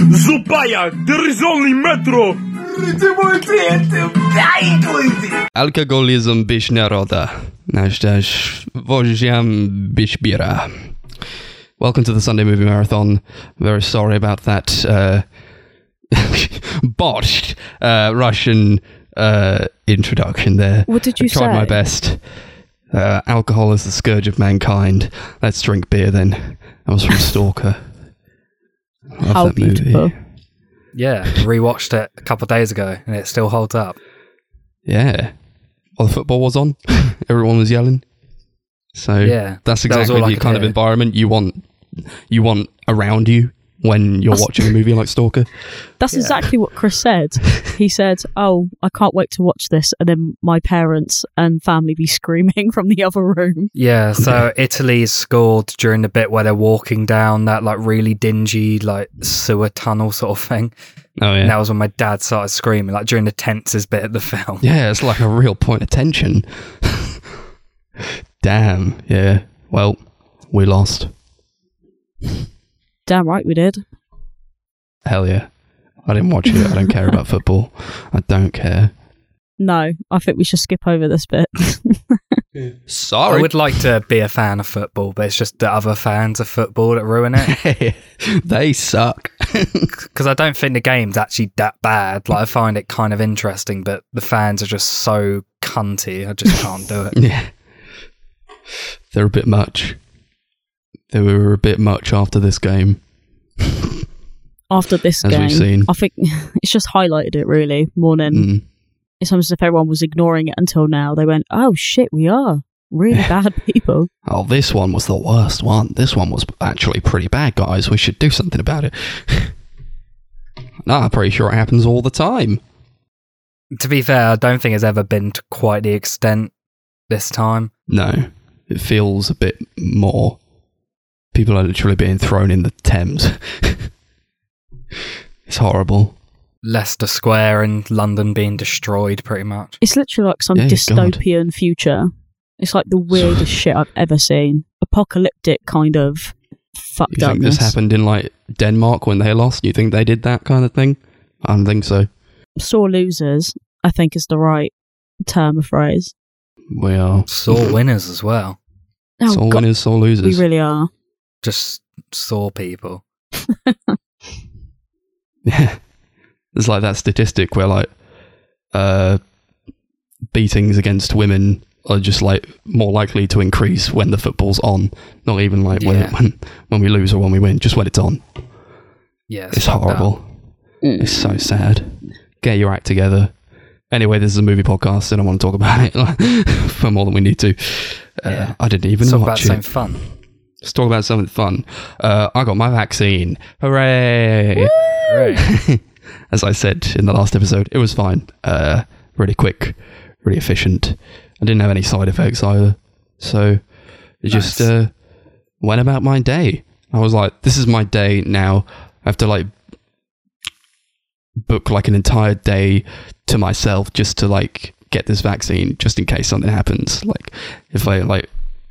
Zupaya, there is only metro. Alkoholizm byś naroda. Nasz też woziam byś bira. Welcome to the Sunday Movie Marathon. Very sorry about that uh, botched uh, Russian uh, introduction there. What did you I tried my best. Uh, alcohol is the scourge of mankind. Let's drink beer then. That was from Stalker. Love How that movie. beautiful. Yeah, rewatched it a couple of days ago and it still holds up. Yeah. While the football was on, everyone was yelling. So Yeah, that's exactly all I the could kind of environment you want you want around you when you're That's- watching a movie like Stalker. That's Yeah. exactly what Chris said. He said, "Oh, I can't wait to watch this," and then my parents and family be screaming from the other room. Yeah, so Italy scored during the bit where they're walking down that like really dingy like sewer tunnel sort of thing. Oh yeah. And that was when my dad started screaming, like during the tensest bit of the film. Yeah, it's like a real point of tension. Damn. Yeah. Well, we lost. Damn right we did. Hell yeah. I didn't watch it. I don't care about football. I don't care. No, I think we should skip over this bit. Sorry. I would like to be a fan of football, but it's just the other fans of football that ruin it. they suck. Because I don't think the game's actually that bad. Like I find it kind of interesting, but the fans are just so cunty. I just can't do it. Yeah. They're a bit much. They were a bit much after this game. After this As game, we've seen. I think it's just highlighted it really more than Mm. it's almost as if everyone was ignoring it until now. They went, "Oh shit, we are really bad people." Oh, this one was the worst one. This one was actually pretty bad, guys. We should do something about it. no, I'm pretty sure it happens all the time. To be fair, I don't think it's ever been to quite the extent this time. No, it feels a bit more. People are literally being thrown in the Thames. it's horrible. Leicester Square and London being destroyed, pretty much. It's literally like some Yeah, God. dystopian future. It's like the weirdest shit I've ever seen. Apocalyptic kind of fucked You think this happened in like Denmark when they lost? You think they did that kind of thing? I don't think so. Sore losers, I think, is the right term of phrase. We are Sore winners as well. Oh, sore God, winners, sore losers. we really are. Just saw people. Yeah. There's like that statistic where like uh beatings against women are just like more likely to increase when the football's on. Not even like when, Yeah. when when we lose or when we win, just when it's on. Yeah, It's fucked up. horrible. It's so sad. Get your act together. Anyway, this is a movie podcast. And I don't want to talk about it for more than we need to. Uh, Yeah. I didn't even Let's talk about watch something it. fun. Let's talk about something fun. Uh, I got my vaccine. Hooray! Right. As I said in the last episode, it was fine. Uh, really quick, really efficient. I didn't have any side effects either. So it just uh, went about my day. I was like, this is my day now. I have to like book like an entire day to myself just to like get this vaccine just in case something happens. Like if I like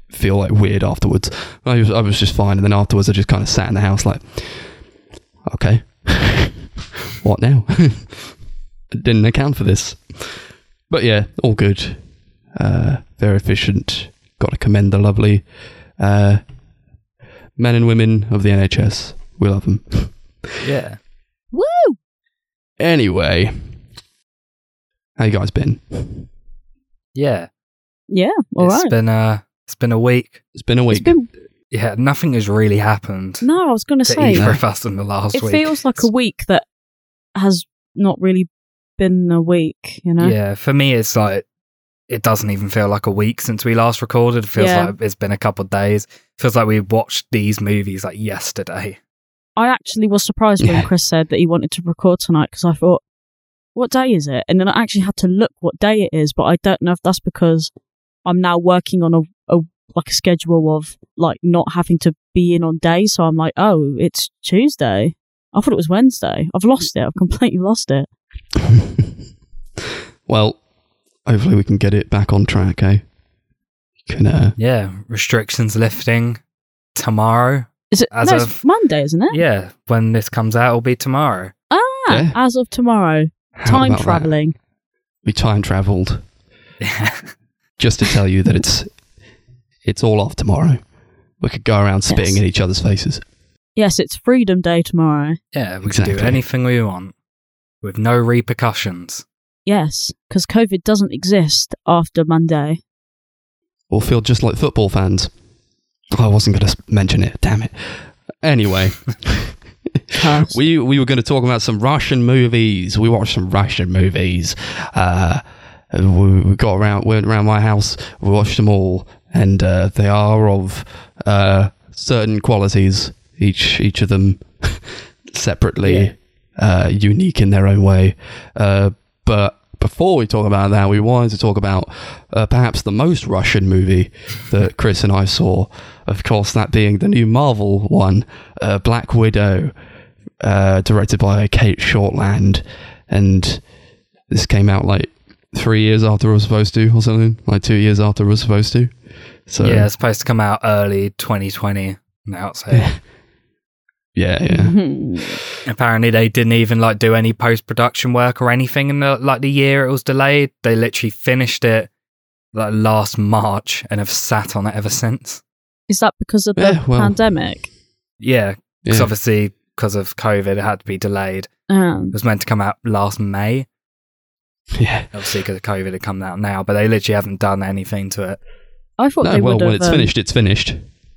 feel like weird afterwards. I was, I was just fine. And then afterwards I just kind of sat in the house like, okay, what now? Didn't account for this. But yeah, all good. Uh, very efficient. Got to commend the lovely uh, men and women of the NHS. We love them. yeah. Woo! Anyway, how you guys been? Yeah. Yeah, all It's right. been a it's been a week. It's been a It's week. been Yeah, nothing has really happened no. I was going to to say either of us in the last it week. It feels like a week that has not really been a week. You know. Yeah, for me, it's like it doesn't even feel like a week since we last recorded. It feels Yeah. like it's been a couple of days. feels like we watched these movies like yesterday. I actually was surprised when Yeah. Chris said that he wanted to record tonight because I thought, what day is it? And then I actually had to look what day it is, but I don't know if that's because I'm now working on a, a like a schedule of like not having to be in on days. So I'm like, oh, it's Tuesday. I thought it was Wednesday. I've lost it. I've completely lost it. well, hopefully we can get it back on track, eh? You can, uh, Yeah, restrictions lifting tomorrow. Is it? As no, it's of- Monday, isn't it? Yeah, when this comes out, it'll be tomorrow. Ah, Yeah. as of tomorrow. How Time about that? traveling. We time traveled just to tell you that it's it's all off tomorrow. We could go around spitting Yes. in each other's faces. Yes, it's Freedom Day tomorrow. yeah, we can do anything we want with no repercussions. Yes, because COVID doesn't exist after Monday. We'll feel just like football fans. Oh, I wasn't going to mention it. Damn it. Anyway, we we were going to talk about some Russian movies. We watched some Russian movies. Uh, we, we got around, went around my house. We watched them all, and uh, they are of uh, certain qualities. Each each of them separately uh, unique in their own way. Uh, but before we talk about that, we wanted to talk about uh, perhaps the most Russian movie that Chris and I saw. Of course, that being the new Marvel one, uh, Black Widow, uh, directed by Cate Shortland. And this came out like three years after it was supposed to, or something, like two years after it was supposed to. So, yeah, it's supposed to come out early 2020. Now it's here. yeah, yeah. Apparently, they didn't even like do any post production work or anything in the like the year it was delayed. They literally finished it like last March and have sat on it ever since. Is that because of the Yeah, well- pandemic? Yeah, because yeah. obviously because of COVID, it had to be delayed. Um, It was meant to come out last May. yeah. Obviously, because of COVID, it come out now, but they literally haven't done anything to it. I thought No, they well, would when have. it's um, finished, it's finished.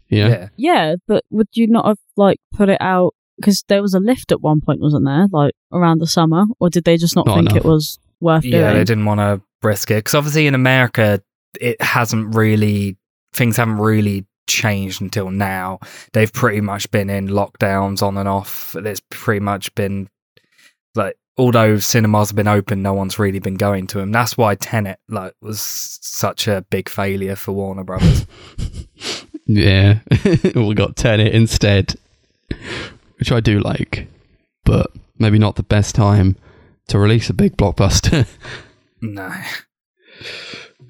Yeah. Yeah, Yeah, but would you not have like put it out? Because there was a lift at one point, wasn't there? Like around the summer, or did they just not, Not think enough. it was worth yeah, they didn't want to risk it because obviously in America, it hasn't really things haven't really changed until now. They've pretty much been in lockdowns on and off. There's pretty much been like although cinemas have been open, no one's really been going to them. That's why Tenet like was such a big failure for Warner Brothers. Yeah. we got Tenet instead, which I do like, but maybe not the best time to release a big blockbuster. no,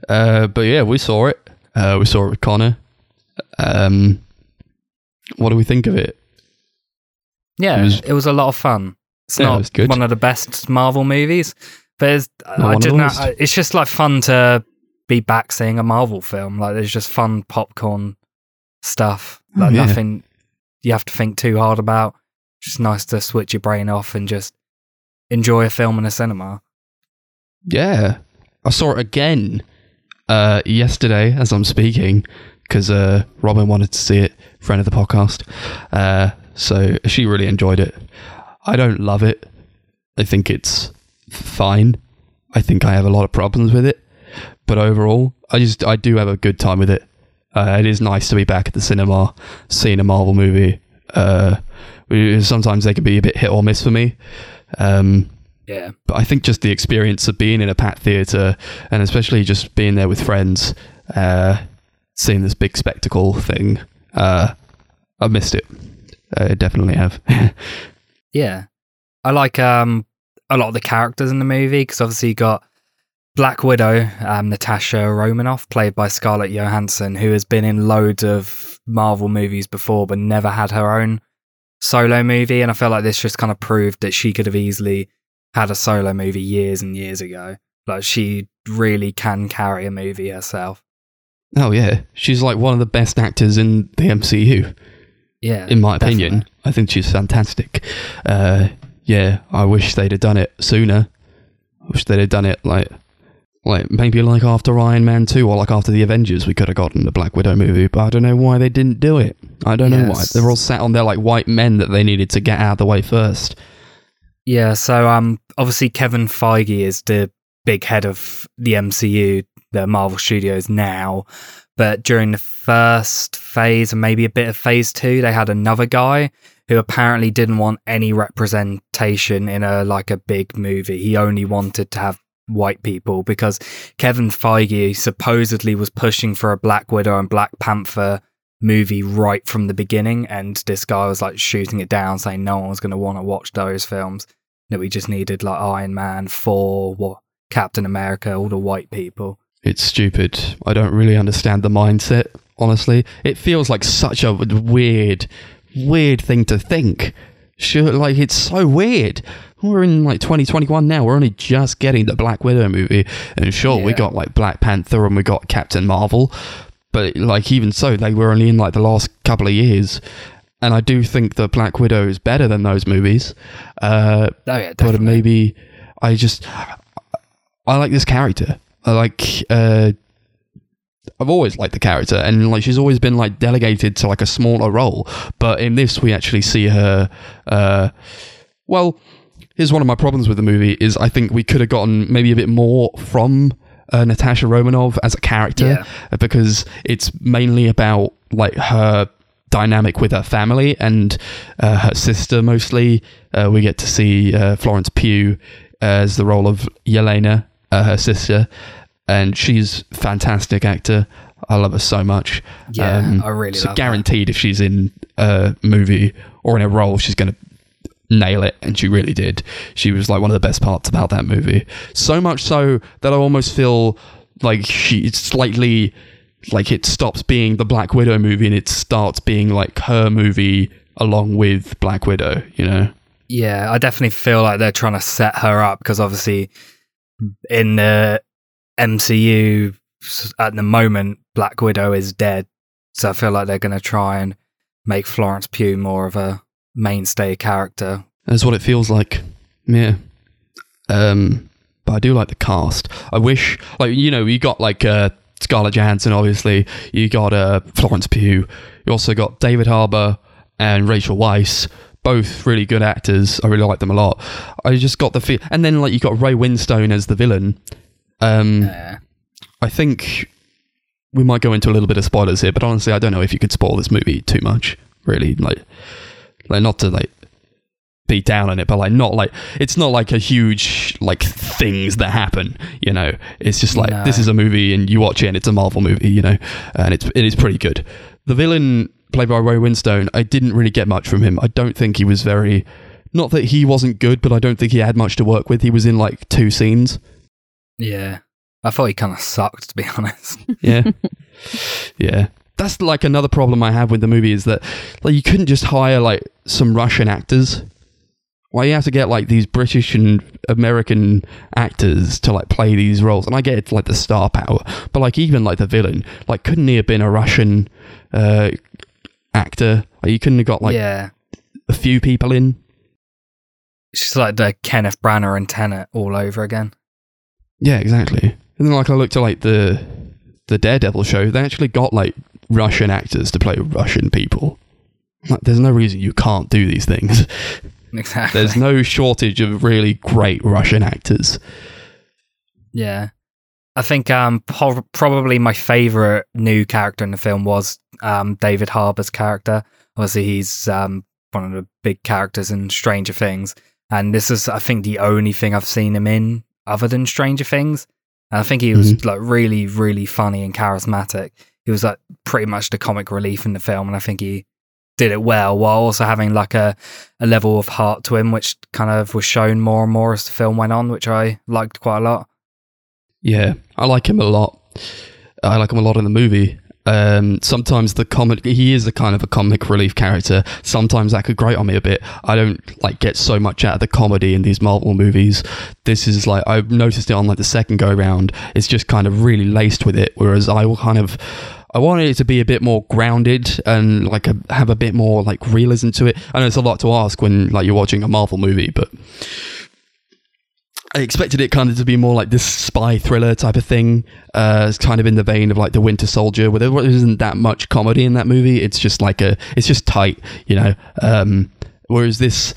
uh, but yeah, we saw it. Uh, we saw it with Connor. Um, what do we think of it? yeah, It was- it was a lot of fun. It's Yeah, not good. one of the best Marvel movies, but it's, I one of the don't I- It's just like fun to be back seeing a Marvel film. Like there's just fun popcorn stuff. Oh, Like yeah. nothing you have to think too hard about. Just nice to switch your brain off and just enjoy a film in a cinema. Yeah, I saw it again uh, yesterday as I'm speaking because uh, Robin wanted to see it, friend of the podcast. Uh, so she really enjoyed it. I don't love it. I think it's fine. I think I have a lot of problems with it, but overall, I just I do have a good time with it. Uh, it is nice to be back at the cinema, seeing a Marvel movie. Uh, sometimes they can be a bit hit or miss for me. Um, Yeah. but I think just the experience of being in a packed theatre and especially just being there with friends, uh, seeing this big spectacle thing, uh, I missed it. I definitely have. Yeah. I like um a lot of the characters in the movie because obviously you got Black Widow, um, Natasha Romanoff, played by Scarlett Johansson, who has been in loads of Marvel movies before but never had her own solo movie. And I feel like this just kind of proved that she could have easily had a solo movie years and years ago. Like she really can carry a movie herself. oh yeah, she's like one of the best actors in the MCU, Yeah. in my opinion. I think she's fantastic. Uh, yeah, I wish they'd have done it sooner. I wish they'd have done it like, like maybe like after Iron Man two or like after the Avengers, we could have gotten the Black Widow movie. But I don't know why they didn't do it. I don't know why. They're all sat on their like white men that they needed to get out of the way first. Yeah, so um, obviously Kevin Feige is the big head of the MCU, the Marvel Studios now. But during the first phase and maybe a bit of phase two, they had another guy who apparently didn't want any representation in a like a big movie. He only wanted to have white people because Kevin Feige supposedly was pushing for a Black Widow and Black Panther movie right from the beginning, and this guy was like shooting it down, saying no one was going to want to watch those films. That we just needed like Iron Man, Thor, what Captain America, all the white people. It's stupid. I don't really understand the mindset, honestly. It feels like such a weird weird thing to think. Sure, like it's so weird. We're in like 2021 now. We're only just getting the Black Widow movie, and sure, we got like Black Panther and we got Captain Marvel, but like even so, they were only in like the last couple of years. And I do think that Black Widow is better than those movies. Uh, Oh yeah, but maybe I just I like this character. I like uh I've always liked the character and like she's always been like delegated to like a smaller role, but in this we actually see her uh well, here's one of my problems with the movie is I think we could have gotten maybe a bit more from uh, Natasha Romanoff as a character Yeah. because it's mainly about like her dynamic with her family and uh, her sister mostly. Uh, we get to see uh, Florence Pugh as the role of Yelena, uh, her sister, and she's fantastic actor. I love her so much. Um, Yeah, I really so her. guaranteed if she's in a movie or in a role, she's going to nail it and she really did she was like one of the best parts about that movie so much so that i almost feel like she slightly like it stops being the black widow movie and it starts being like her movie along with black widow you know Yeah, I definitely feel like they're trying to set her up because obviously in the MCU at the moment, Black Widow is dead. So I feel like they're going to try and make Florence Pugh more of a mainstay character. that's what it feels like. Yeah. Um but i do like the cast. I wish like you know you got like uh scarlett johansson obviously. You got uh florence pugh. You also got david harbour and rachel weisz both really good actors i really like them a lot i just got the feel and then like you got ray winstone as the villain um Yeah. I think we might go into a little bit of spoilers here, but honestly, I don't know if you could spoil this movie too much. Really, like, like not to like beat down on it, but like not like it's not like a huge like things that happen. You know, it's just like No. this is a movie and you watch it and it's a Marvel movie. You know, and it's it is pretty good. The villain played by Ray Winstone, I didn't really get much from him. I don't think he was very. Not that he wasn't good, but I don't think he had much to work with. He was in like two scenes. Yeah. I thought he kind of sucked, to be honest. Yeah. yeah. That's like another problem I have with the movie is that like you couldn't just hire like some Russian actors. Why you have to get like these British and American actors to like play these roles? And I get it's like the star power, but like even like the villain, like couldn't he have been a Russian uh, actor? Like you couldn't have got like yeah. a few people in. It's just like the Kenneth Branagh and Tenet all over again. Yeah, exactly. And then like I looked at like the the Daredevil show, they actually got like Russian actors to play Russian people. Like, there's no reason you can't do these things. Exactly. There's no shortage of really great Russian actors. Yeah. I think um po- probably my favorite new character in the film was um David Harbour's character. Obviously he's um one of the big characters in Stranger Things and this is I think the only thing I've seen him in other than Stranger Things. And I think he was like really really funny and charismatic. He was like pretty much the comic relief in the film and I think he did it well while also having like a a level of heart to him which kind of was shown more and more as the film went on which I liked quite a lot. Yeah, I like him a lot. I like him a lot in the movie. Um, sometimes the comedy, he is a kind of a comic relief character. Sometimes that could grate on me a bit. I don't like get so much out of the comedy in these Marvel movies. This is like I've noticed it on like the second go round. It's just kind of really laced with it. Whereas I will kind of. I wanted it to be a bit more grounded and like a, have a bit more like realism to it. I know it's a lot to ask when like you're watching a Marvel movie, but I expected it kind of to be more like this spy thriller type of thing. Uh, it's kind of in the vein of like the Winter Soldier, where there isn't that much comedy in that movie. It's just like a, it's just tight, you know. Um, whereas this,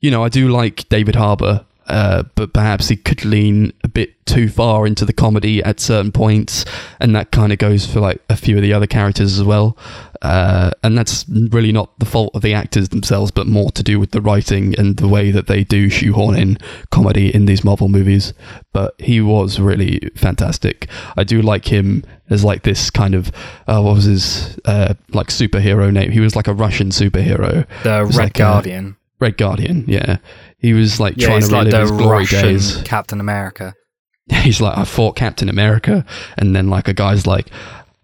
you know, I do like David Harbour, uh, but perhaps he could lean a bit too far into the comedy at certain points, and that kind of goes for like a few of the other characters as well. Uh, and that's really not the fault of the actors themselves, but more to do with the writing and the way that they do shoehorn in comedy in these Marvel movies. But he was really fantastic. I do like him as like this kind of uh, what was his uh, like superhero name? He was like a Russian superhero. The Red like a- Guardian. Red Guardian, yeah. He was like Yeah, trying to like relive the his glory Russian days. Captain America. He's like, I fought Captain America, and then like a guy's like,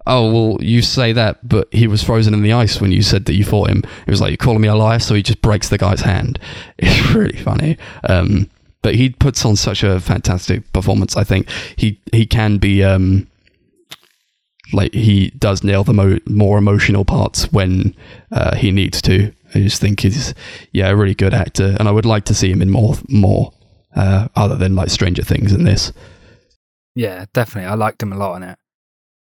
oh well, you say that, but he was frozen in the ice when you said that you fought him. It was like you're calling me a liar, so he just breaks the guy's hand. It's really funny. Um, but he puts on such a fantastic performance. I think he he can be um, like he does nail the mo- more emotional parts when uh, he needs to. I just think he's yeah a really good actor, and I would like to see him in more more uh, other than like Stranger Things and this. Yeah, definitely. I liked him a lot in it.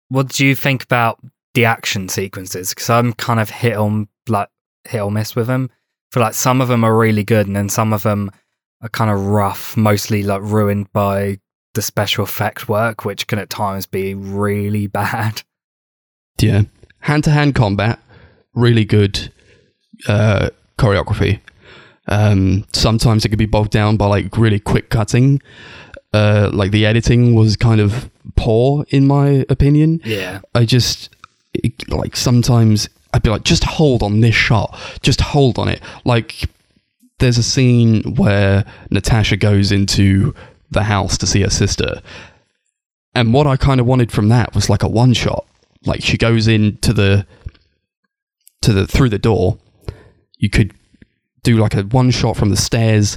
What do you think about the action sequences? Because I'm kind of hit on like hit or miss with them. For like some of them are really good, and then some of them are kind of rough, mostly like ruined by the special effect work, which can at times be really bad. Yeah, hand to hand combat, really good uh, choreography. Um, sometimes it could be bogged down by like really quick cutting. Uh, like the editing was kind of poor in my opinion. Yeah. I just it, like sometimes I'd be like, just hold on this shot, just hold on it. Like there's a scene where Natasha goes into the house to see her sister, and what I kind of wanted from that was like a one shot. Like she goes into the to the through the door. You could do like a one shot from the stairs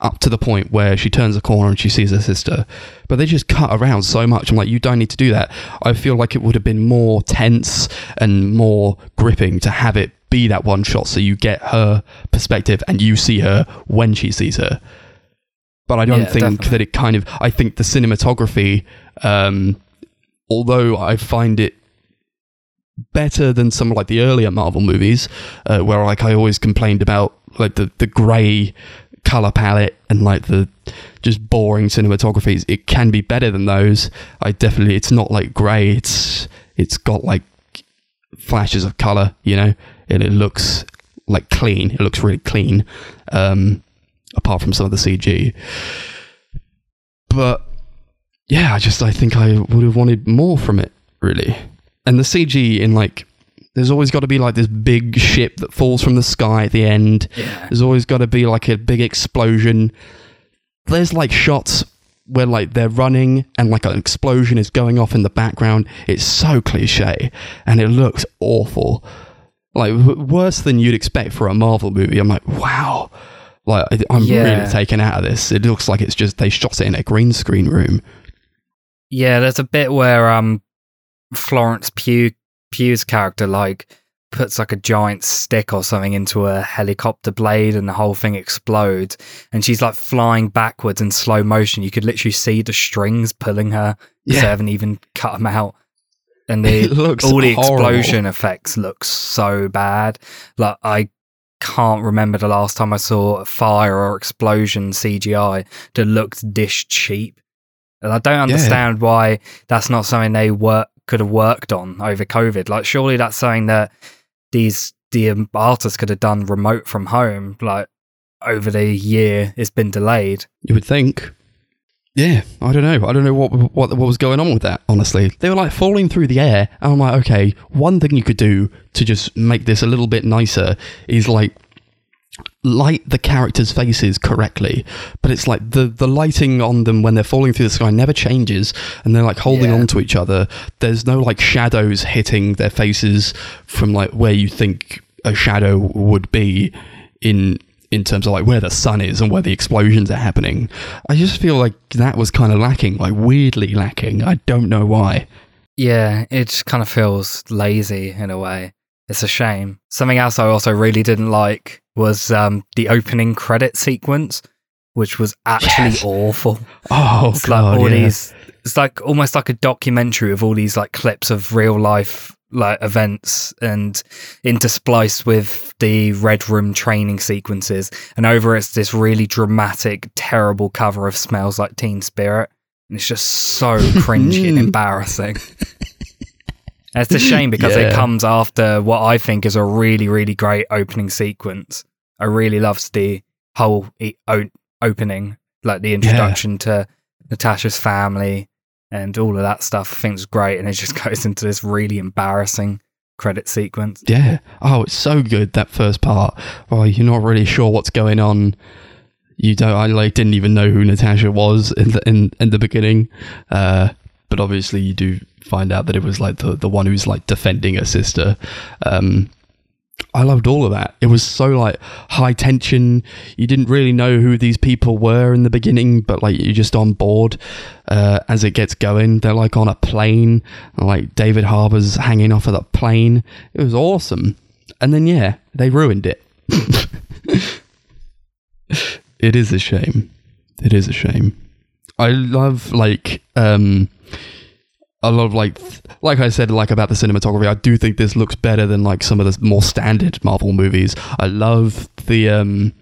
up to the point where she turns a corner and she sees her sister. But they just cut around so much. I'm like, you don't need to do that. I feel like it would have been more tense and more gripping to have it be that one shot so you get her perspective and you see her when she sees her. But I don't Yeah, think definitely. that it kind of, I think the cinematography, um, although I find it better than some of like the earlier Marvel movies, uh, where like I always complained about like the the grey color palette and like the just boring cinematographies. It can be better than those. I definitely it's not like grey. It's it's got like flashes of color, you know, and it looks like clean. It looks really clean. Um, apart from some of the CG, but yeah, I just I think I would have wanted more from it really. And the CG in like there's always got to be like this big ship that falls from the sky at the end. Yeah. There's always got to be like a big explosion. There's like shots where like they're running and like an explosion is going off in the background. It's so cliche and it looks awful. Like w- worse than you'd expect for a Marvel movie. I'm like, wow. Like I'm Yeah. really taken out of this. It looks like it's just they shot it in a green screen room. Yeah, there's a bit where um Florence Pugh Pugh's character like puts like a giant stick or something into a helicopter blade and the whole thing explodes and she's like flying backwards in slow motion. You could literally see the strings pulling her. Yeah. Yeah. They haven't even cut them out. And the all the horrible. explosion effects look so bad. Like I can't remember the last time I saw a fire or explosion CGI that looked dish cheap. And I don't understand why that's not something they work could have worked on over COVID. Like surely that's something that these the artists could have done remote from home. Like over the year, it's been delayed. You would think. Yeah, I don't know. I don't know what what what was going on with that. Honestly, they were like falling through the air, and I'm like, okay, one thing you could do to just make this a little bit nicer is like light the characters' faces correctly. But it's like the the lighting on them when they're falling through the sky never changes, and they're like holding Yeah. on to each other. There's no like shadows hitting their faces from like where you think a shadow would be in in terms of like where the sun is and where the explosions are happening. I just feel like that was kind of lacking, like weirdly lacking. I don't know why. Yeah, it just kind of feels lazy in a way. It's a shame. Something else I also really didn't like was um, the opening credit sequence, which was actually Yes. awful. Oh It's god, like all yeah. these. It's like almost like a documentary of all these like clips of real life like events and interspliced with the red room training sequences and over it's this really dramatic terrible cover of smells like teen spirit and it's just so cringy and embarrassing It's a shame because it comes after what i think is a really really great opening sequence i really loved the whole e- o- opening like the introduction to natasha's family and all of that stuff I think is great and it just goes into this really embarrassing credit sequence Yeah. Oh, it's so good that first part. Well, you're not really sure what's going on. You don't. I like didn't even know who Natasha was in the in, in the beginning. Uh, but obviously you do find out that it was like the the one who's like defending her sister. Um, I loved all of that. It was so like high tension. You didn't really know who these people were in the beginning, but like you're just on board uh, as it gets going. They're like on a plane, like David Harbour's hanging off of the plane. It was awesome. And then yeah, they ruined it. it is a shame. It is a shame. I love like um I of like like I said like about the cinematography. I do think this looks better than like some of the more standard Marvel movies. I love the um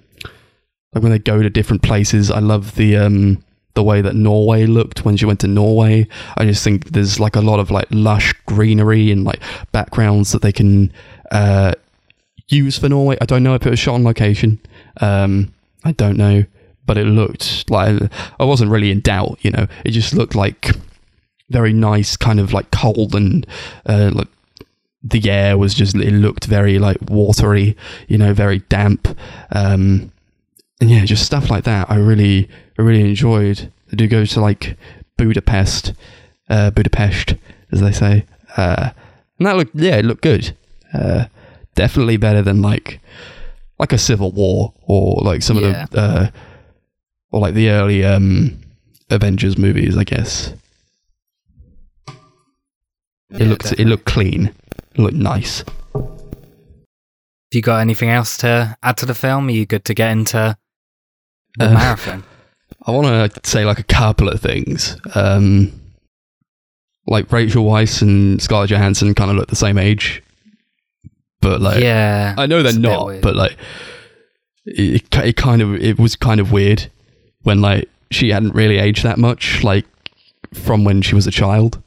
like when they go to different places. I love the um the way that Norway looked when she went to Norway. I just think there's like a lot of like lush greenery and like backgrounds that they can uh use for Norway. I don't know if it was shot on location. Um I don't know, but it looked like I wasn't really in doubt, you know. It just looked like very nice, kind of like cold and uh, like the air was just it looked very like watery, you know, very damp. Um, and yeah, just stuff like that. I really, I really enjoyed. I do go to like Budapest, uh, Budapest, as they say, uh, and that looked yeah, it looked good. Uh, definitely better than like like a Civil War or like some Yeah. of the uh, or like the early um, Avengers movies, I guess. It Yeah, looked definitely. it looked clean. It looked nice. Have you got anything else to add to the film? Are you good to get into the Uh, marathon? I want to say like a couple of things. Um, like Rachel Weisz and Scarlett Johansson kind of look the same age, but like yeah, I know they're it's a bit not, but like it, it kind of it was kind of weird when like she hadn't really aged that much, like from when she was a child.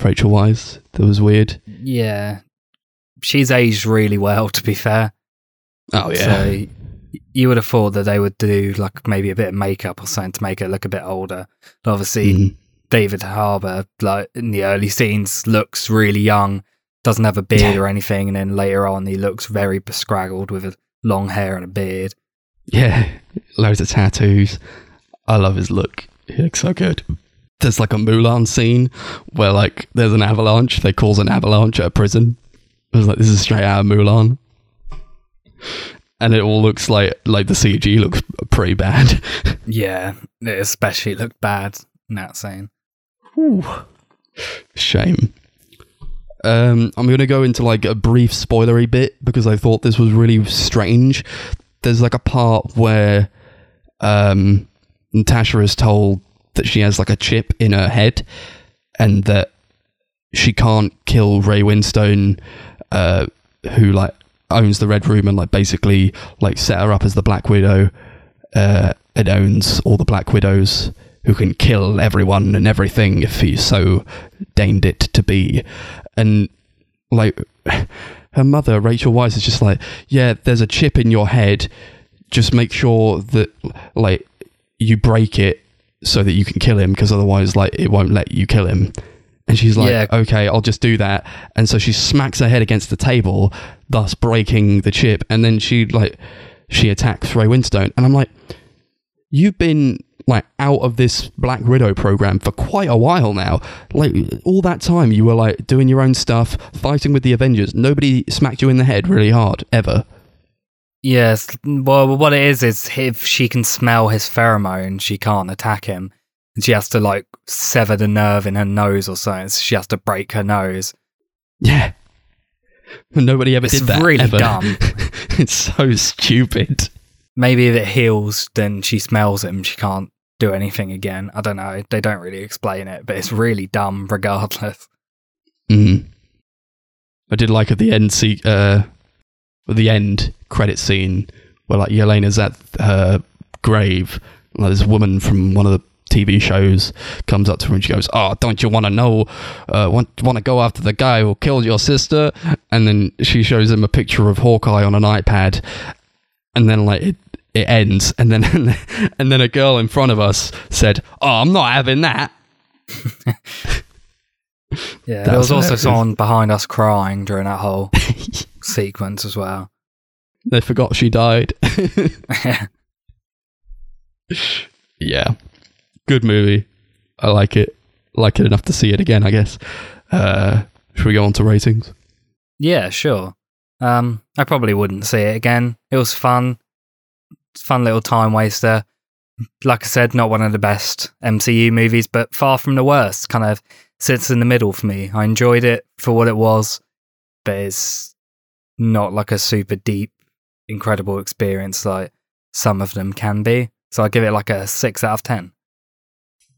Rachel Weisz, that was weird. yeah, she's aged really well. To be fair, Oh yeah, so you would have thought that they would do like maybe a bit of makeup or something to make her look a bit older. But obviously, Mhm. David Harbour, like in the early scenes, looks really young. Doesn't have a beard Yeah. or anything, and then later on, he looks very bescraggled with a long hair and a beard. Yeah, loads of tattoos. I love his look. He looks so good. There's like a Mulan scene where like there's an avalanche. They cause an avalanche at a prison. I was like, this is straight out of Mulan. And it all looks like like the CG looks pretty bad. Yeah, it especially looked bad in that scene. Shame. Um, I'm gonna go into like a brief spoilery bit because I thought this was really strange. There's like a part where um, Natasha is told that she has like a chip in her head and that she can't kill Ray Winstone, uh, who like owns the Red Room and like basically like set her up as the Black Widow. Uh, it owns all the Black Widows who can kill everyone and everything if he so deigned it to be. And like her mother, Rachel Weisz, is just like, yeah, there's a chip in your head. Just make sure that like you break it so that you can kill him, because otherwise, like it won't let you kill him. And she's like, Yeah. okay, I'll just do that. And so she smacks her head against the table, thus breaking the chip. And then she like she attacks Ray Winstone, and I'm like, you've been like out of this Black Widow program for quite a while now. Like all that time, you were like doing your own stuff, fighting with the Avengers. Nobody smacked you in the head really hard ever. Yes. Well, what it is is if she can smell his pheromone, she can't attack him. And she has to like sever the nerve in her nose or something. So she has to break her nose. Yeah. Nobody ever It's did that. really ever. dumb. it's so stupid. Maybe if it heals, then she smells him. She can't do anything again. I don't know. They don't really explain it, but it's really dumb regardless. Mm. I did like at the end see uh at the end credit scene where like Yelena's at her grave. Like this woman from one of the TV shows comes up to her and she goes, "Oh, don't you want to know? Uh, want want to go after the guy who killed your sister?" And then she shows him a picture of Hawkeye on an iPad, and then like it it ends, and then and then a girl in front of us said, "Oh, I'm not having that." Yeah. That there was was also someone behind us crying during that whole sequence as well. They forgot she died. yeah. Good movie. I like it. like it enough to see it again. I guess. Uh, should we go on to ratings? Yeah, sure. Um, I probably wouldn't see it again. It was fun, fun little time waster. Like I said, not one of the best MCU movies, but far from the worst. Kind of sits in the middle for me. I enjoyed it for what it was, but it's not like a super deep, incredible experience like some of them can be. So I give it like a six out of ten.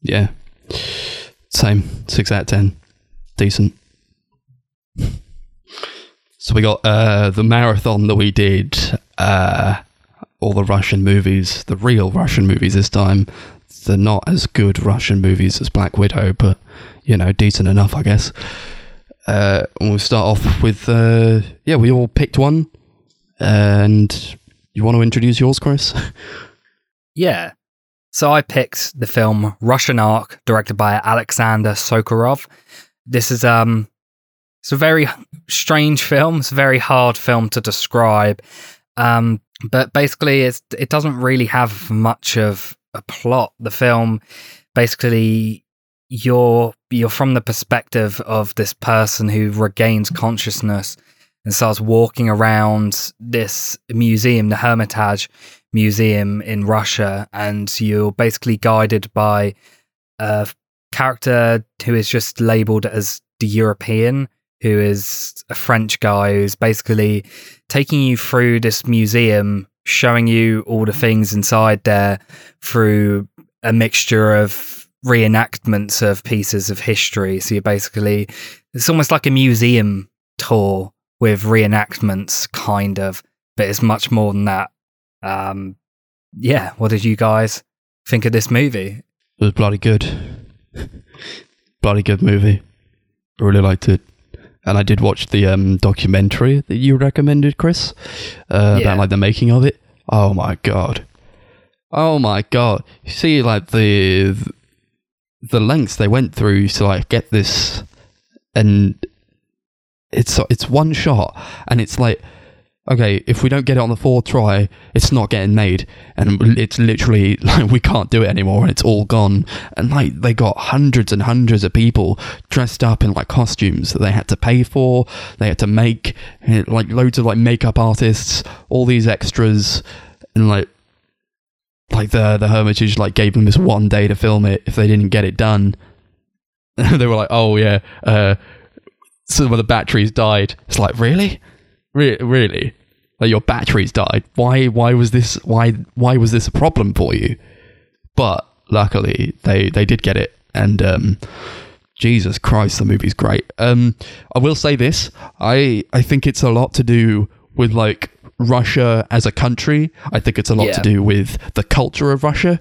Yeah, same six out of ten, decent. So we got uh, the marathon that we did, uh, all the Russian movies, the real Russian movies this time. They're not as good Russian movies as Black Widow, but you know, decent enough, I guess. Uh, and we'll start off with, uh, yeah, we all picked one, and you want to introduce yours, Chris? Yeah. So I picked the film Russian Ark, directed by Alexander Sokurov. This is um it's a very strange film. It's a very hard film to describe. Um, but basically, it's, it doesn't really have much of a plot. The film basically you're you're from the perspective of this person who regains consciousness and starts walking around this museum, the Hermitage Museum in Russia, and you're basically guided by a character who is just labeled as the European, who is a French guy who's basically taking you through this museum, showing you all the things inside there through a mixture of reenactments of pieces of history. So you're basically, it's almost like a museum tour with reenactments, kind of, but it's much more than that. Um, yeah, what did you guys think of this movie? It was bloody good. bloody good movie. I really liked it. And I did watch the um, documentary that you recommended, Chris, uh, Yeah. about like the making of it. Oh my god! Oh my god! You see, like the the lengths they went through to like get this, and it's it's one shot, and it's like okay, if we don't get it on the fourth try, it's not getting made, and it's literally like we can't do it anymore, and it's all gone. And like they got hundreds and hundreds of people dressed up in like costumes that they had to pay for, they had to make, like loads of like makeup artists, all these extras, and like like the the Hermitage like gave them this one day to film it. If they didn't get it done, they were like, oh yeah, uh, some of the batteries died. It's like really. Re- really? Like your batteries died. Why? Why was this? Why? Why was this a problem for you? But luckily, they they did get it, and um, Jesus Christ, the movie's great. Um, I will say this: I I think it's a lot to do with like Russia as a country. I think it's a lot Yeah. to do with the culture of Russia,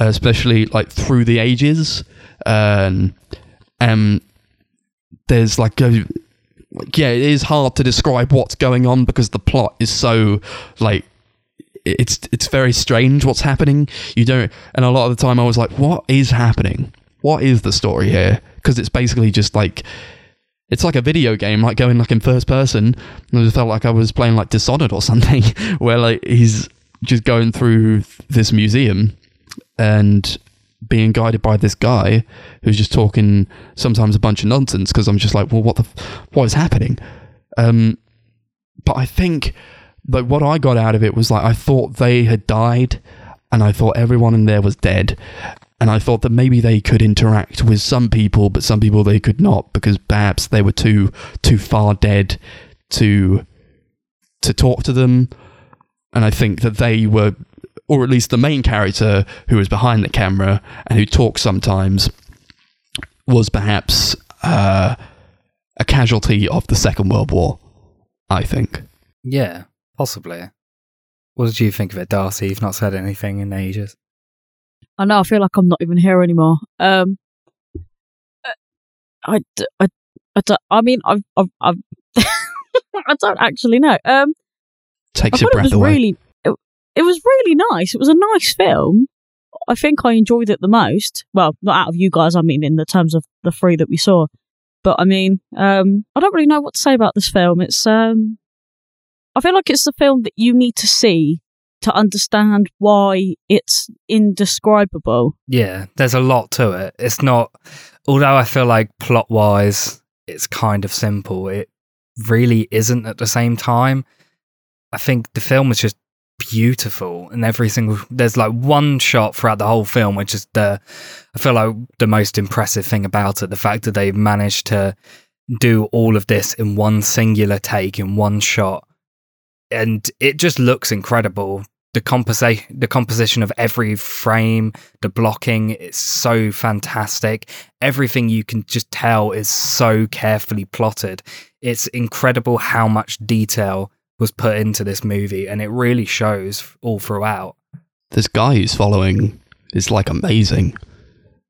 uh, especially like through the ages. Um, um, there's like a yeah, it is hard to describe what's going on because the plot is so like it's it's very strange what's happening. You don't, and a lot of the time I was like, what is happening? What is the story here? Because it's basically just like it's like a video game, like going like in first person. And I felt like I was playing like Dishonored or something, where like he's just going through this museum and being guided by this guy who's just talking sometimes a bunch of nonsense because I'm just like, well, what the, what is happening? Um, but I think like what I got out of it was like I thought they had died, and I thought everyone in there was dead, and I thought that maybe they could interact with some people, but some people they could not because perhaps they were too too far dead to to talk to them, and I think that they were or at least the main character who was behind the camera and who talks sometimes was perhaps uh, a casualty of the Second World War. I think. Yeah, possibly. What did you think of it, Darcy? You've not said anything in ages. I know. I feel like I'm not even here anymore. Um, I, d- I, I, don't- I mean, I've, I've, I've I don't actually know. Um, I Takes your thought it breath was away. really, it, was really nice. It was a nice film. I think I enjoyed it the most. Well, not out of you guys. I mean, in the terms of the three that we saw. But I mean, um, I don't really know what to say about this film. It's, um, I feel like it's the film that you need to see to understand why it's indescribable. Yeah, there's a lot to it. It's not, although I feel like plot wise, it's kind of simple. It really isn't at the same time. I think the film is just beautiful and every single there's like one shot throughout the whole film which is the I feel like the most impressive thing about it the fact that they've managed to do all of this in one singular take in one shot. And it just looks incredible. The composi- the composition of every frame the blocking is so fantastic. Everything you can just tell is so carefully plotted. It's incredible how much detail was put into this movie, and it really shows all throughout. This guy who's following is like amazing.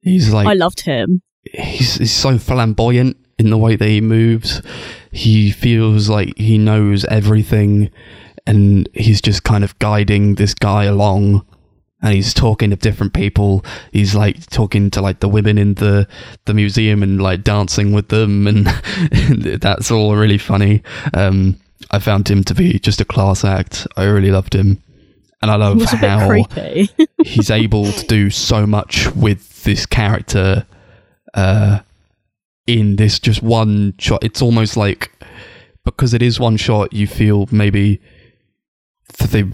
He's like I loved him. He's he's so flamboyant in the way that he moves. He feels like he knows everything, and he's just kind of guiding this guy along. And he's talking to different people. He's like talking to like the women in the the museum and like dancing with them, and that's all really funny. Um, I found him to be just a class act. I really loved him. And I love how he's able to do so much with this character uh, in this just one shot. It's almost like because it is one shot, you feel maybe they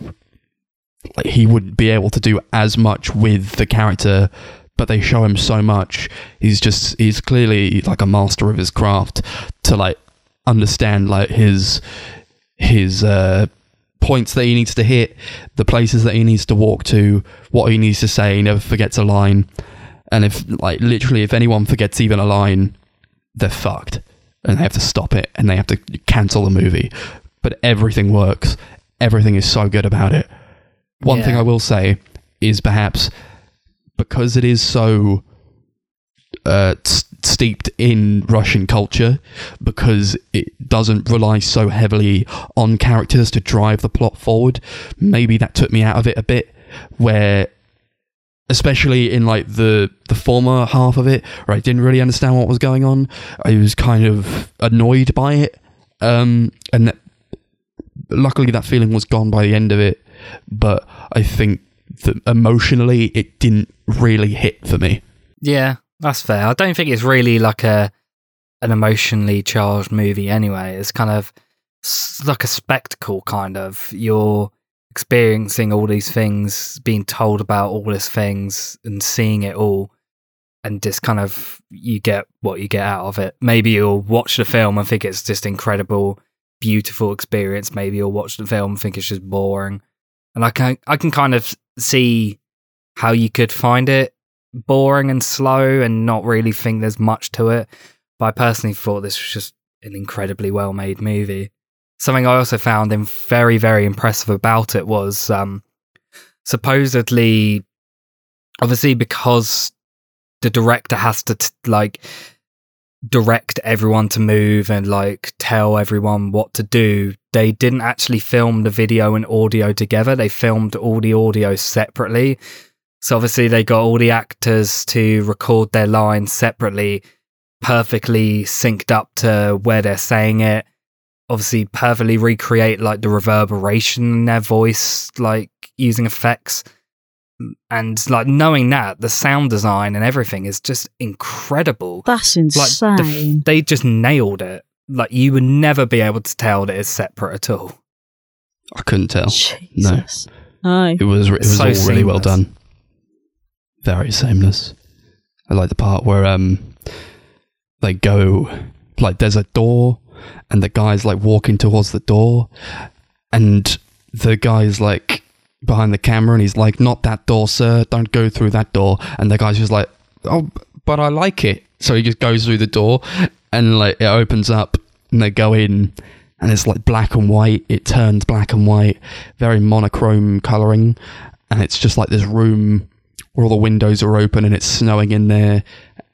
like he wouldn't be able to do as much with the character, but they show him so much. He's just he's clearly like a master of his craft to like understand like his his uh, points that he needs to hit, the places that he needs to walk to, what he needs to say. He never forgets a line. And if, like, literally, if anyone forgets even a line, they're fucked. And they have to stop it and they have to cancel the movie. But everything works. Everything is so good about it. One yeah. thing I will say is perhaps because it is so uh, steeped in Russian culture because it doesn't rely so heavily on characters to drive the plot forward. Maybe that took me out of it a bit, where especially in like the the former half of it, where I didn't really understand what was going on. I was kind of annoyed by it, um, and that, luckily that feeling was gone by the end of it. But I think that emotionally, it didn't really hit for me. Yeah, that's fair. I don't think it's really like a an emotionally charged movie anyway. It's kind of like a spectacle kind of. You're experiencing all these things, being told about all these things and seeing it all and just kind of you get what you get out of it. Maybe you'll watch the film and think it's just incredible, beautiful experience. Maybe you'll watch the film and think it's just boring. And I can I can kind of see how you could find it boring and slow and not really think there's much to it. But I personally thought this was just an incredibly well made movie. Something I also found very, very impressive about it was um, supposedly, obviously, because the director has to t- like direct everyone to move and like tell everyone what to do. They didn't actually film the video and audio together. They filmed all the audio separately. So obviously they got all the actors to record their lines separately, perfectly synced up to where they're saying it. Obviously, perfectly recreate like the reverberation in their voice, like using effects. And like knowing that the sound design and everything is just incredible. That's insane. Like, the, they just nailed it. Like you would never be able to tell that it's separate at all. I couldn't tell. Jesus. No, it was it was so all seamless. really well done very seamless. I like the part where um they go like there's a door and the guy's like walking towards the door and the guy's like behind the camera and he's like not that door sir. Don't go through that door. And the guy's just like oh but I like it. So he just goes through the door and like it opens up and they go in and it's like black and white. It turns black and white. Very monochrome coloring. And it's just like this room where all the windows are open and it's snowing in there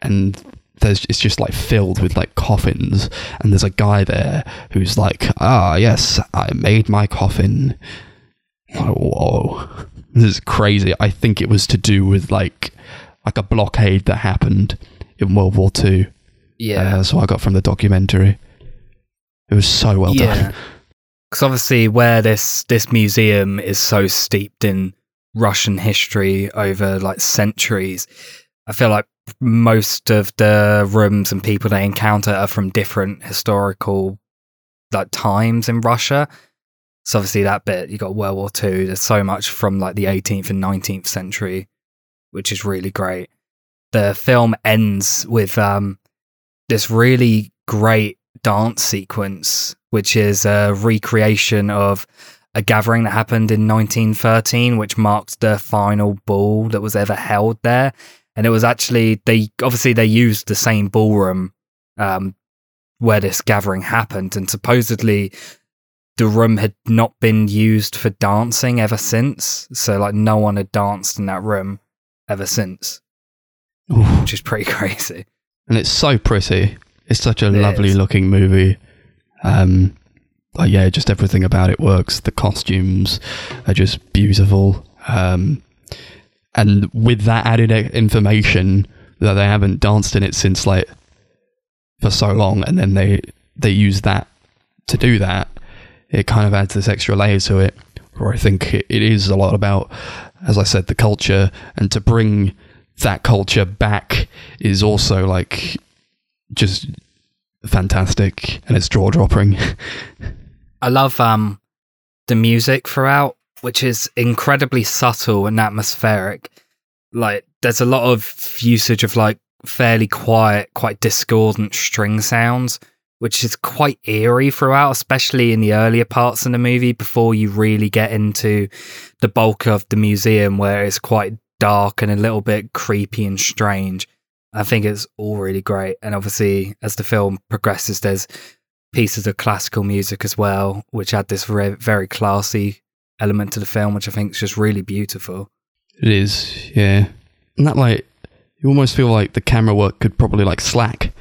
and there's it's just like filled with like coffins. And there's a guy there who's like ah yes i made my coffin. Oh, whoa. This is crazy. I think it was to do with like like a blockade that happened in world war ii yeah. Uh, so i got from the documentary. It was so well yeah. done. Because obviously where this this museum is so steeped in Russian history over like centuries, I feel like most of the rooms and people they encounter are from different historical like times in Russia. So obviously that bit you got World War Two. There's so much from like the 18th and 19th century, which is really great. The film ends with um, this really great dance sequence, which is a recreation of a gathering that happened in 1913, which marked the final ball that was ever held there. And it was actually they obviously they used the same ballroom um, where this gathering happened, and supposedly the room had not been used for dancing ever since. So like no one had danced in that room ever since, Oof. which is pretty crazy. and it's so pretty. It's such a It lovely is. looking movie. Um, but yeah, just everything about it works. The costumes are just beautiful. Um, and with that added information that they haven't danced in it since like for so long, and then they they use that to do that, it kind of adds this extra layer to it. Where I think it, it is a lot about, as I said, the culture, and to bring that culture back is also like just fantastic and it's jaw dropping. I love um the music throughout, which is incredibly subtle and atmospheric. Like there's a lot of usage of like fairly quiet, quite discordant string sounds, which is quite eerie throughout, especially in the earlier parts of the movie before you really get into the bulk of the museum where it's quite dark and a little bit creepy and strange. I think it's all really great. And obviously, as the film progresses, there's pieces of classical music as well, which add this very, very classy element to the film, which I think is just really beautiful. it is, yeah. And that like you almost feel like the camera work could probably like slack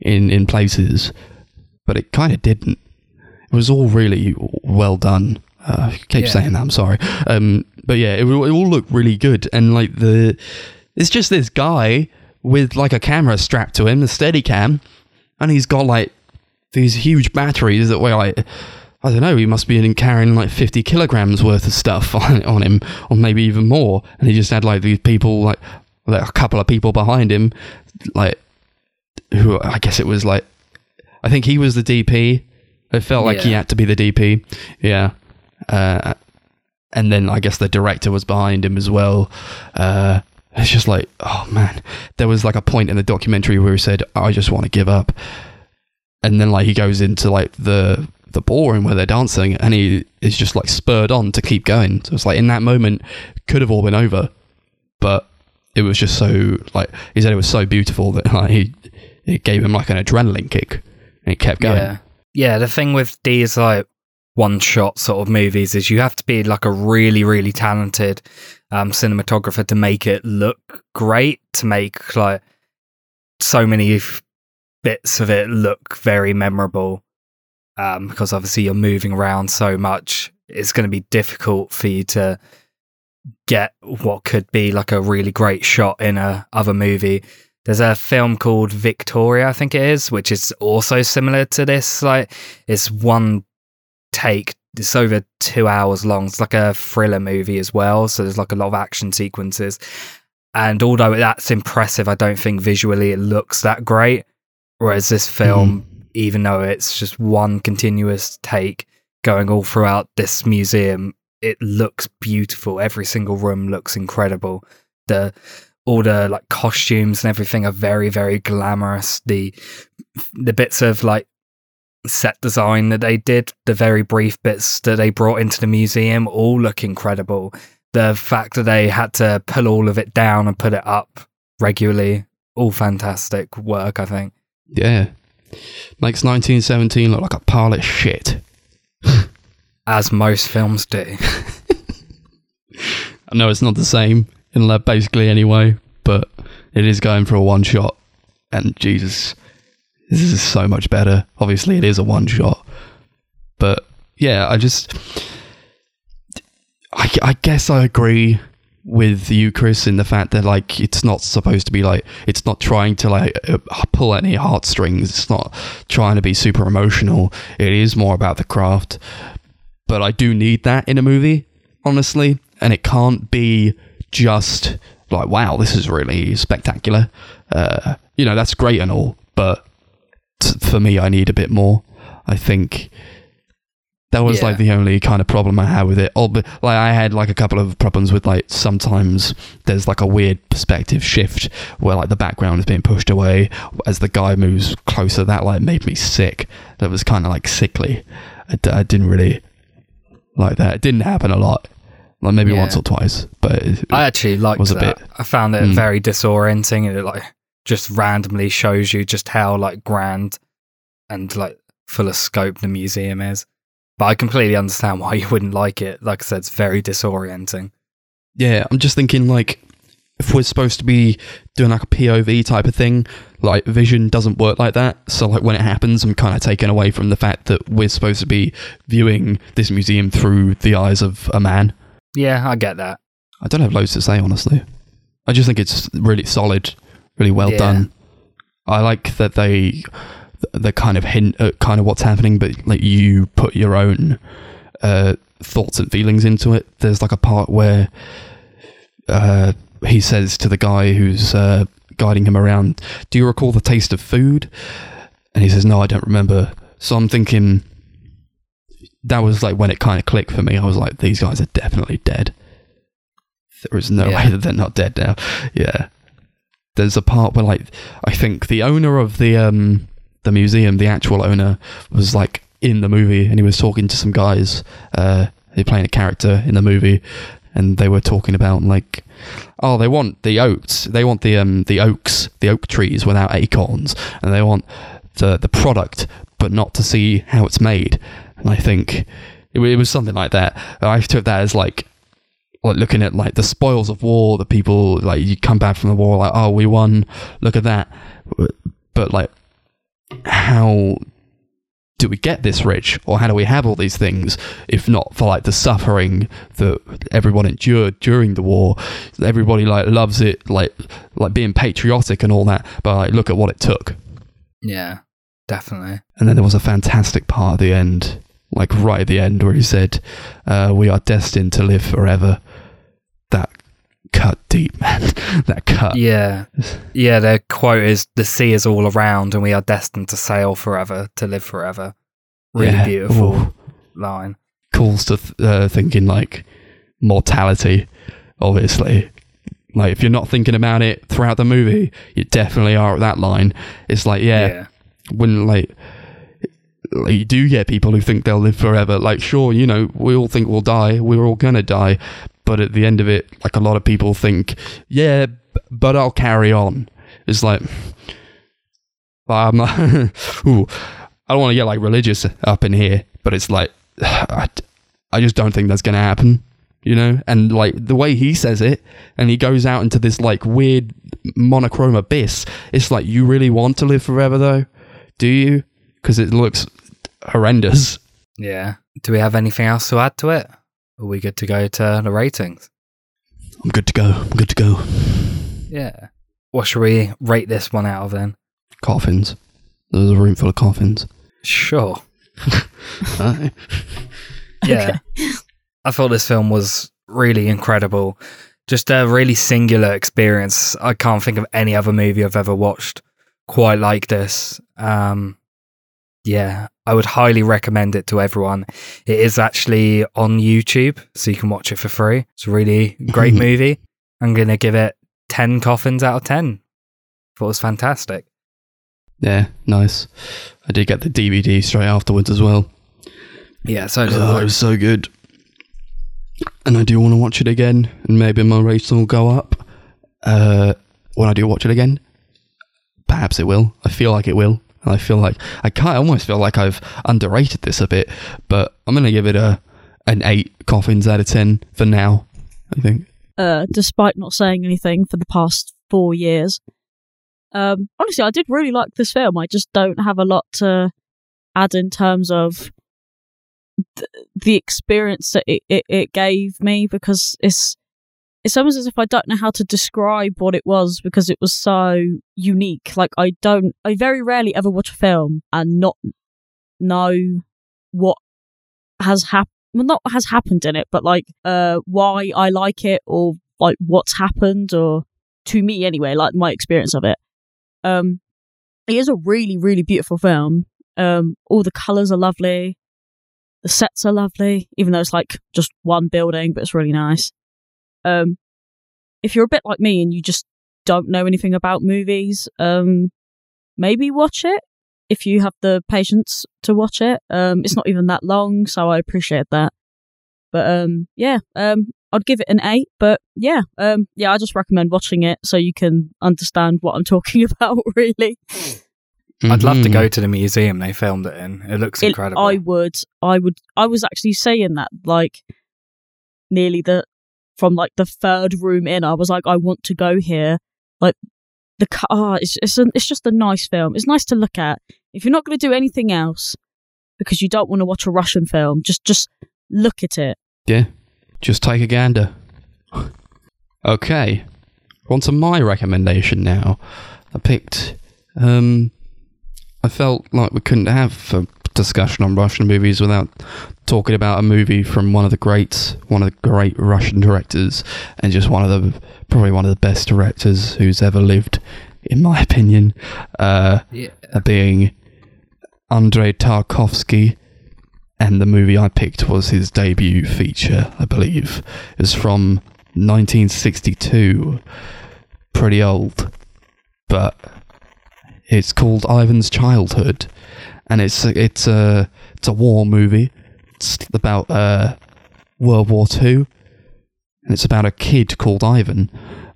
in in places, but it kind of didn't. It was all really well done. Uh, I keep Yeah. saying that. I'm sorry. Um, but yeah, it, it all looked really good, and like the it's just this guy with like a camera strapped to him, a steady cam, and he's got like these huge batteries that weigh like I don't know, he must be carrying like 50 kilograms worth of stuff on, on him, or maybe even more. And he just had like these people, like, like a couple of people behind him, like, who I guess it was like, I think he was the DP. It felt like he had to be the DP. Yeah. Uh, and then I guess the director was behind him as well. Uh, it's just like, oh man, there was like a point in the documentary where he said, "I just want to give up," and then like he goes into like the the ballroom where they're dancing, and he is just like spurred on to keep going. So it's like in that moment, could have all been over, but it was just so like he said it was so beautiful that like he it gave him like an adrenaline kick, and it kept going. Yeah. Yeah, the thing with these like one shot sort of movies is you have to be like a really, really talented um, cinematographer to make it look great, to make like so many bits of it look very memorable. Um, because obviously you're moving around so much, it's going to be difficult for you to get what could be like a really great shot in a other movie. There's a film called Victoria, I think it is, which is also similar to this. Like, it's one take. It's over two hours long. It's like a thriller movie as well. So there's like a lot of action sequences. And although that's impressive, I don't think visually it looks that great. Whereas this hmm. film, even though it's just one continuous take going all throughout this museum, it looks beautiful. Every single room looks incredible. The all the like costumes and everything are very very glamorous the the bits of like set design that they did the very brief bits that they brought into the museum all look incredible the fact that they had to pull all of it down and put it up regularly all fantastic work i think Yeah. Makes 1917 look like a pile of shit. as most films do I know it's not the same in lab basically anyway, but it is going for a one shot. And Jesus, this is so much better. Obviously, it is a one shot, but yeah, I just, I, I guess I agree with you, Chris, in the fact that like it's not supposed to be like it's not trying to like uh, pull any heartstrings. It's not trying to be super emotional. It is more about the craft. but I do need that in a movie, honestly. And it can't be just like, wow, this is really spectacular. Uh, you know, that's great and all, but t- for me, I need a bit more. I think that was Yeah. like the only kind of problem I had with it. Or, but, like I had like a couple of problems with like sometimes there's like a weird perspective shift where like the background is being pushed away as the guy moves closer. That like made me sick. That was kind of like sickly. I, d- I didn't really like that. It didn't happen a lot. Like maybe Yeah. once or twice, but it, I actually liked was a that. bit- I found it Mm. very disorienting, and it like just randomly shows you just how like grand and like full of scope the museum is. But I completely understand why you wouldn't like it. Like I said, it's very disorienting. Yeah, I'm just thinking like if we're supposed to be doing like a POV type of thing, like vision doesn't work like that. So like when it happens, I'm kind of taken away from the fact that we're supposed to be viewing this museum through the eyes of a man. Yeah, I get that. I don't have loads to say honestly. I just think it's really solid, really well Yeah. done. I like that they the kind of hint at kind of what's happening, but like you put your own uh, thoughts and feelings into it. There's like a part where uh, he says to the guy who's uh, guiding him around, "Do you recall the taste of food?" And he says, "No, I don't remember." So I'm thinking that was like when it kind of clicked for me. I was like, "These guys are definitely dead." There is no Yeah. way that they're not dead now. Yeah. There's a part where like I think the owner of the um the museum, the actual owner, was like in the movie and he was talking to some guys, uh they're playing a character in the movie and they were talking about like oh they want the oaks they want the um the oaks the oak trees without acorns and they want the the product but not to see how it's made. And i think it, it was something like that. I took that as like like looking at like the spoils of war the people like you come back from the war like oh we won look at that. But like how do we get this rich or how do we have all these things if not for like the suffering that everyone endured during the war? Everybody like loves it like like being patriotic and all that but like look at what it took. Yeah, definitely. and then there was a fantastic part at the end like right at the end where he said uh, we are destined to live forever. That cut deep man that cut Yeah, yeah. Their quote is "The sea is all around, and we are destined to sail forever, to live forever." Really Yeah. beautiful Ooh. line. calls to th- uh, thinking like mortality obviously like if you're not thinking about it throughout the movie you definitely are at that line it's like yeah, yeah. when like like, you do get people who think they'll live forever like sure you know we all think we'll die we're all gonna die but at the end of it like a lot of people think yeah but i'll carry on. It's like i'm not ooh, i don't want to get like religious up in here but it's like I, I just don't think that's gonna happen you know? And like the way he says it and he goes out into this like weird monochrome abyss it's like you really want to live forever though? Do you? Because it looks horrendous. Yeah. Do we have anything else to add to it? Are we good to go to the ratings? i'm good to go i'm good to go Yeah. What should we rate this one out of then? coffins there's a room full of coffins Sure. Aye. Yeah. I thought this film was really incredible. Just a really singular experience. I can't think of any other movie I've ever watched quite like this. Um, yeah, I would highly recommend it to everyone. It is actually on YouTube, so you can watch it for free. It's a really great movie. I'm going to give it 10 coffins out of 10. Thought it was fantastic. yeah nice i did get the dvd straight afterwards as well Yeah, so did Oh, it was so good. And I do want to watch it again, and maybe my rating will go up. Uh, when I do watch it again, perhaps it will. I feel like it will. And I feel like I kind almost feel like I've underrated this a bit, but I'm gonna give it a an eight coffins out of ten for now. I think. uh, despite not saying anything for the past four years. Um, honestly, I did really like this film. I just don't have a lot to add in terms of th- the experience that it, it, it gave me because it's it's almost as if I don't know how to describe what it was because it was so unique. Like I don't, I very rarely ever watch a film and not know what has happened well, not what has happened in it, but like uh, why I like it or like what's happened or to me anyway, like my experience of it. Um, it is a really, really beautiful film. Um, all the colors are lovely. The sets are lovely, even though it's like just one building, but it's really nice. Um, if you're a bit like me and you just don't know anything about movies, um, maybe watch it if you have the patience to watch it. Um, it's not even that long, so I appreciate that. But um, yeah, um, I'd give it an eight. But yeah, um, yeah, I just recommend watching it so you can understand what I'm talking about. Really, I'd love to Mhm. go to the museum they filmed it in. It looks It- incredible. I would, I would, I was actually saying that like nearly the from like the third room in. I was like, I want to go here. Like the car, oh, it's it's a, it's just a nice film. It's nice to look at. If you're not going to do anything else because you don't want to watch a Russian film, just just look at it. Yeah, just take a gander. Okay, on to my recommendation now. I picked. Um, I felt like we couldn't have a discussion on Russian movies without talking about a movie from one of the greats, one of the great Russian directors, and just one of the probably one of the best directors who's ever lived, in my opinion. Uh, yeah. being Andrei Tarkovsky, and the movie I picked was his debut feature, I believe. It was from 1962. Pretty old, but it's called Ivan's Childhood, and it's it's a it's a war movie. It's about uh, World War Two, and it's about a kid called Ivan,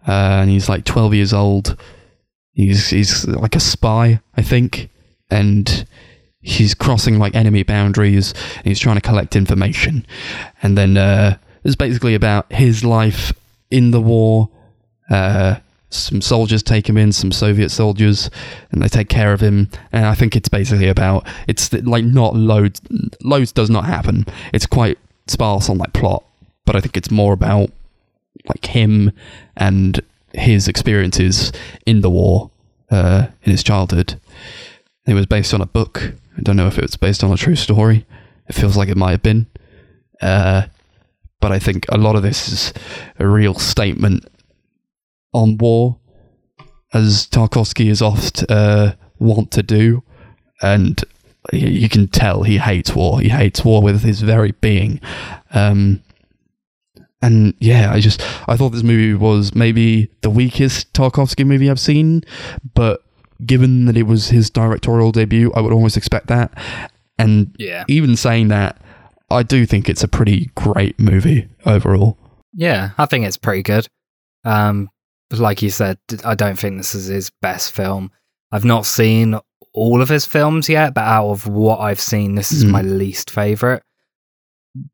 uh, and he's like 12 years old. He's he's like a spy, I think, and he's crossing like enemy boundaries and he's trying to collect information. And then uh, it's basically about his life in the war. Uh, some soldiers take him in, some Soviet soldiers, and they take care of him. And I think it's basically about it's like not loads. Loads does not happen. It's quite sparse on like plot, but I think it's more about like him and his experiences in the war uh, in his childhood. It was based on a book. I don't know if it was based on a true story. It feels like it might have been. Uh, but I think a lot of this is a real statement on war, as Tarkovsky is oft uh, want to do. And you can tell he hates war. He hates war with his very being. Um, and yeah, I just I thought this movie was maybe the weakest Tarkovsky movie I've seen, but given that it was his directorial debut, I would almost expect that. And Yeah. even saying that, I do think it's a pretty great movie overall. Yeah, I think it's pretty good. Um, like you said, I don't think this is his best film. I've not seen all of his films yet, but out of what I've seen, this is Mhm. my least favorite.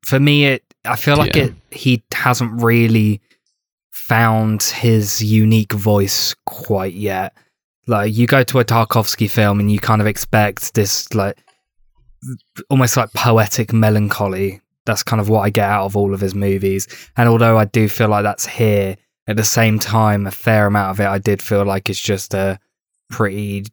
For me, it I feel like Yeah. it he hasn't really found his unique voice quite yet. Like you go to a Tarkovsky film and you kind of expect this like almost like poetic melancholy. That's kind of what I get out of all of his movies. And although I do feel like that's here, at the same time, a fair amount of it I did feel like it's just a pretty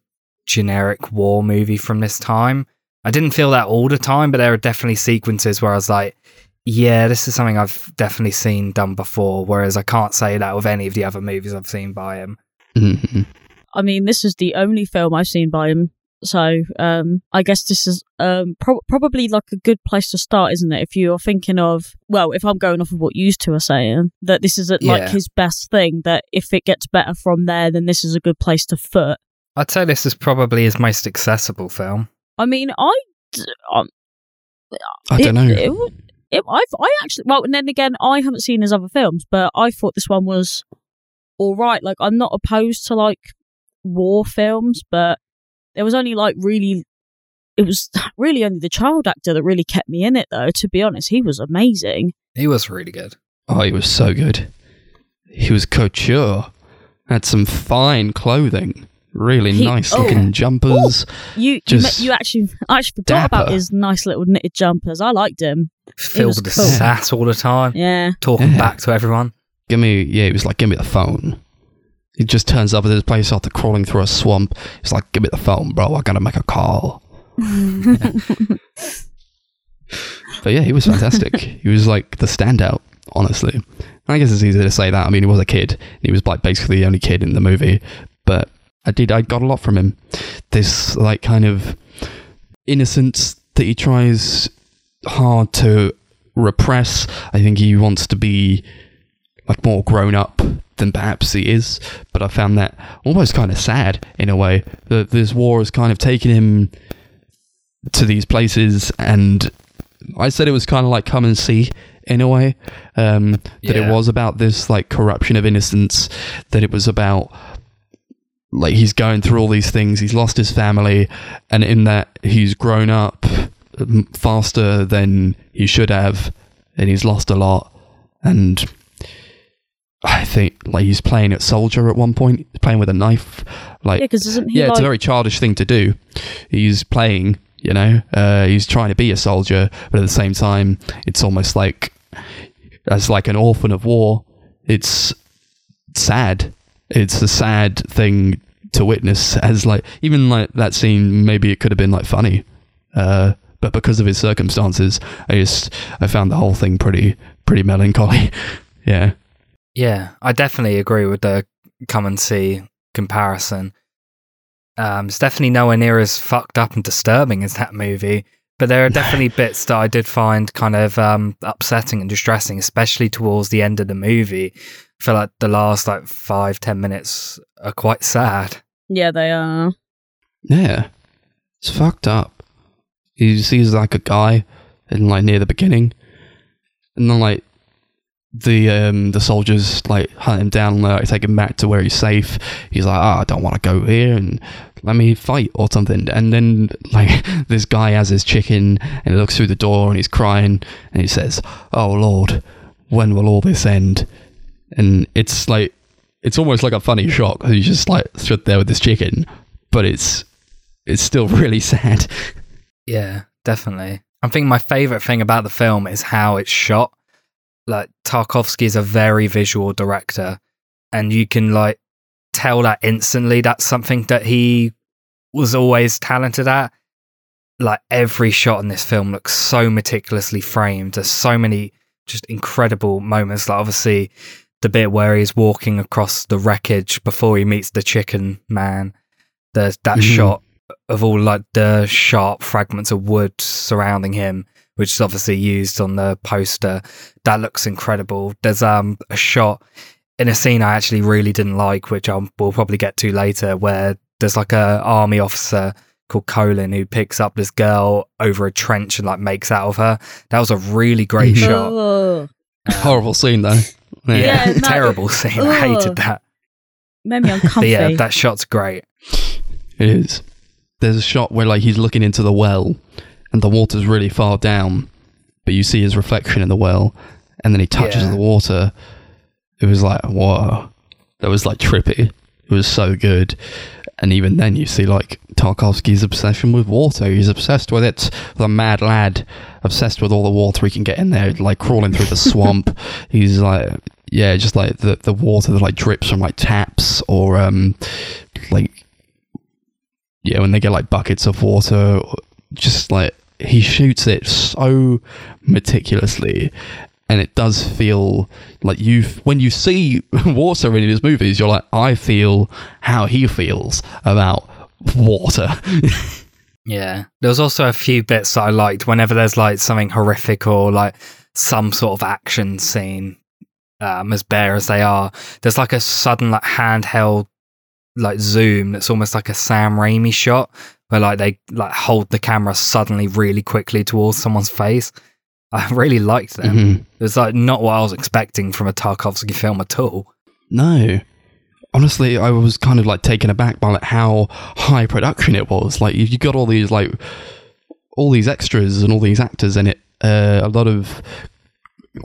generic war movie from this time. I didn't feel that all the time, but there are definitely sequences where I was like, yeah, this is something I've definitely seen done before. Whereas I can't say that with any of the other movies I've seen by him. Mhm. I mean, this is the only film I've seen by him, so um, I guess this is um, pro- probably like a good place to start, isn't it? If you're thinking of, well, if I'm going off of what you two are saying, that this is like Yeah. his best thing. That if it gets better from there, then this is a good place to foot. I'd say this is probably his most accessible film. I mean, I, d- um, I don't it- know. It, w- it, I've, I actually, well, and then again, I haven't seen his other films, but I thought this one was all right. Like, I'm not opposed to like war films, but there was only like really, it was really only the child actor that really kept me in it, though. To be honest, he was amazing. He was really good. Oh, he was so good. He was couture. Had some fine clothing. Really He- nice oh. looking jumpers. You, you, Just me- you actually, I actually forgot about his nice little knitted jumpers. I liked him. Filled was with cool. sass all the time, Yeah. talking Yeah. back to everyone. Give me, yeah, he was like, give me the phone. He just turns up at his place after crawling through a swamp. He's like, give me the phone, bro. I gotta make a call. but yeah, he was fantastic. he was like the standout, honestly. I guess it's easy to say that. I mean, he was a kid. He was like basically the only kid in the movie, but I did. I got a lot from him. This like kind of innocence that he tries hard to repress. I think he wants to be like more grown up than perhaps he is. But I found that almost kind of sad in a way that this war has kind of taken him to these places, and I said it was kind of like come and see in a way. Um, that it was about this like corruption of innocence. That it was about like he's going through all these things. He's lost his family, and in that he's grown up um, faster than he should have, and he's lost a lot. And I think like he's playing at soldier at one point, he's playing with a knife. Like Yeah, because isn't he yeah, it's a very childish thing to do. He's playing, you know, uh, he's trying to be a soldier, but at the same time, it's almost like as like an orphan of war. It's sad. It's a sad thing to witness. As like even like that scene, maybe it could have been like funny, uh, but because of his circumstances, I just I found the whole thing pretty pretty melancholy. yeah. Yeah, I definitely agree with the come and see comparison. Um, it's definitely nowhere near as fucked up and disturbing as that movie, but there are definitely bits that I did find kind of um, upsetting and distressing, especially towards the end of the movie. I feel like the last like five ten minutes are quite sad. yeah, they are. Yeah. It's fucked up. He sees like a guy in like near the beginning. And then like the um the soldiers like hunt him down like take him back to where he's safe. He's like, oh, I don't want to go here and let me fight or something. And then like this guy has his chicken and he looks through the door and he's crying and he says, Oh Lord, when will all this end? And it's like it's almost like a funny 'cause he's just like stood there with his chicken, but it's it's still really sad. Yeah, definitely. I think my favorite thing about the film is how it's shot. Like Tarkovsky is a very visual director, and you can like tell that instantly. That's something that he was always talented at. Like every shot in this film looks so meticulously framed. There's so many just incredible moments. Like obviously the bit where he's walking across the wreckage before he meets the chicken man. There's that Mhm. shot of all like the sharp fragments of wood surrounding him, which is obviously used on the poster. That looks incredible. There's um a shot in a scene I actually really didn't like, which I'll, we'll probably get to later, where there's like a army officer called Kholin who picks up this girl over a trench and like makes out of her. That was a really great Mhm. shot. Ugh. Horrible scene though. Yeah, Yeah, no, terrible scene. I hated that. Made me But uncomfy. yeah, that shot's great. It is. There's a shot where like he's looking into the well and the water's really far down, but you see his reflection in the well and then he touches Yeah. the water. It was like, whoa. That was like trippy. It was so good. And even then you see like Tarkovsky's obsession with water. He's obsessed with it. The mad lad, obsessed with all the water he can get in there, like crawling through the swamp. He's like yeah, just like the the water that like drips from like taps or um like yeah, when they get like buckets of water, just like he shoots it so meticulously, and it does feel like you when you see water in his movies, you're like, I feel how he feels about water. Yeah. there's also a few bits that I liked whenever there's like something horrific or like some sort of action scene, um, as bare as they are. There's like a sudden like handheld like zoom that's almost like a Sam Raimi shot where like they like hold the camera suddenly really quickly towards someone's face. I really liked them. Mhm. It was like not what I was expecting from a Tarkovsky film at all. No. Honestly, I was kind of like taken aback by like how high production it was. Like you you got all these like all these extras and all these actors in it. Uh, a lot of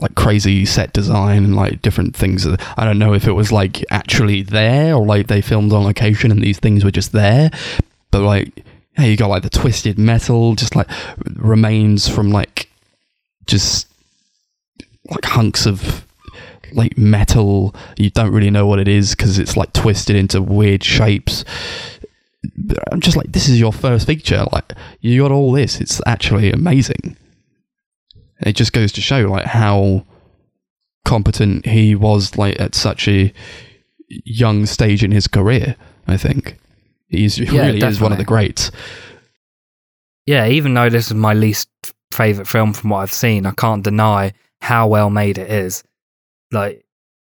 like crazy set design and like different things. I don't know if it was like actually there or like they filmed on location and these things were just there. But like, yeah, you got like the twisted metal, just like remains from like just like hunks of like metal. You don't really know what it is because it's like twisted into weird shapes. I'm just like, this is your first feature. Like, you got all this. It's actually amazing. It just goes to show like how competent he was like at such a young stage in his career. I think he's he Yeah, really is one of the greats. Yeah, even though this is my least favorite film from what I've seen, I can't deny how well made it is. Like,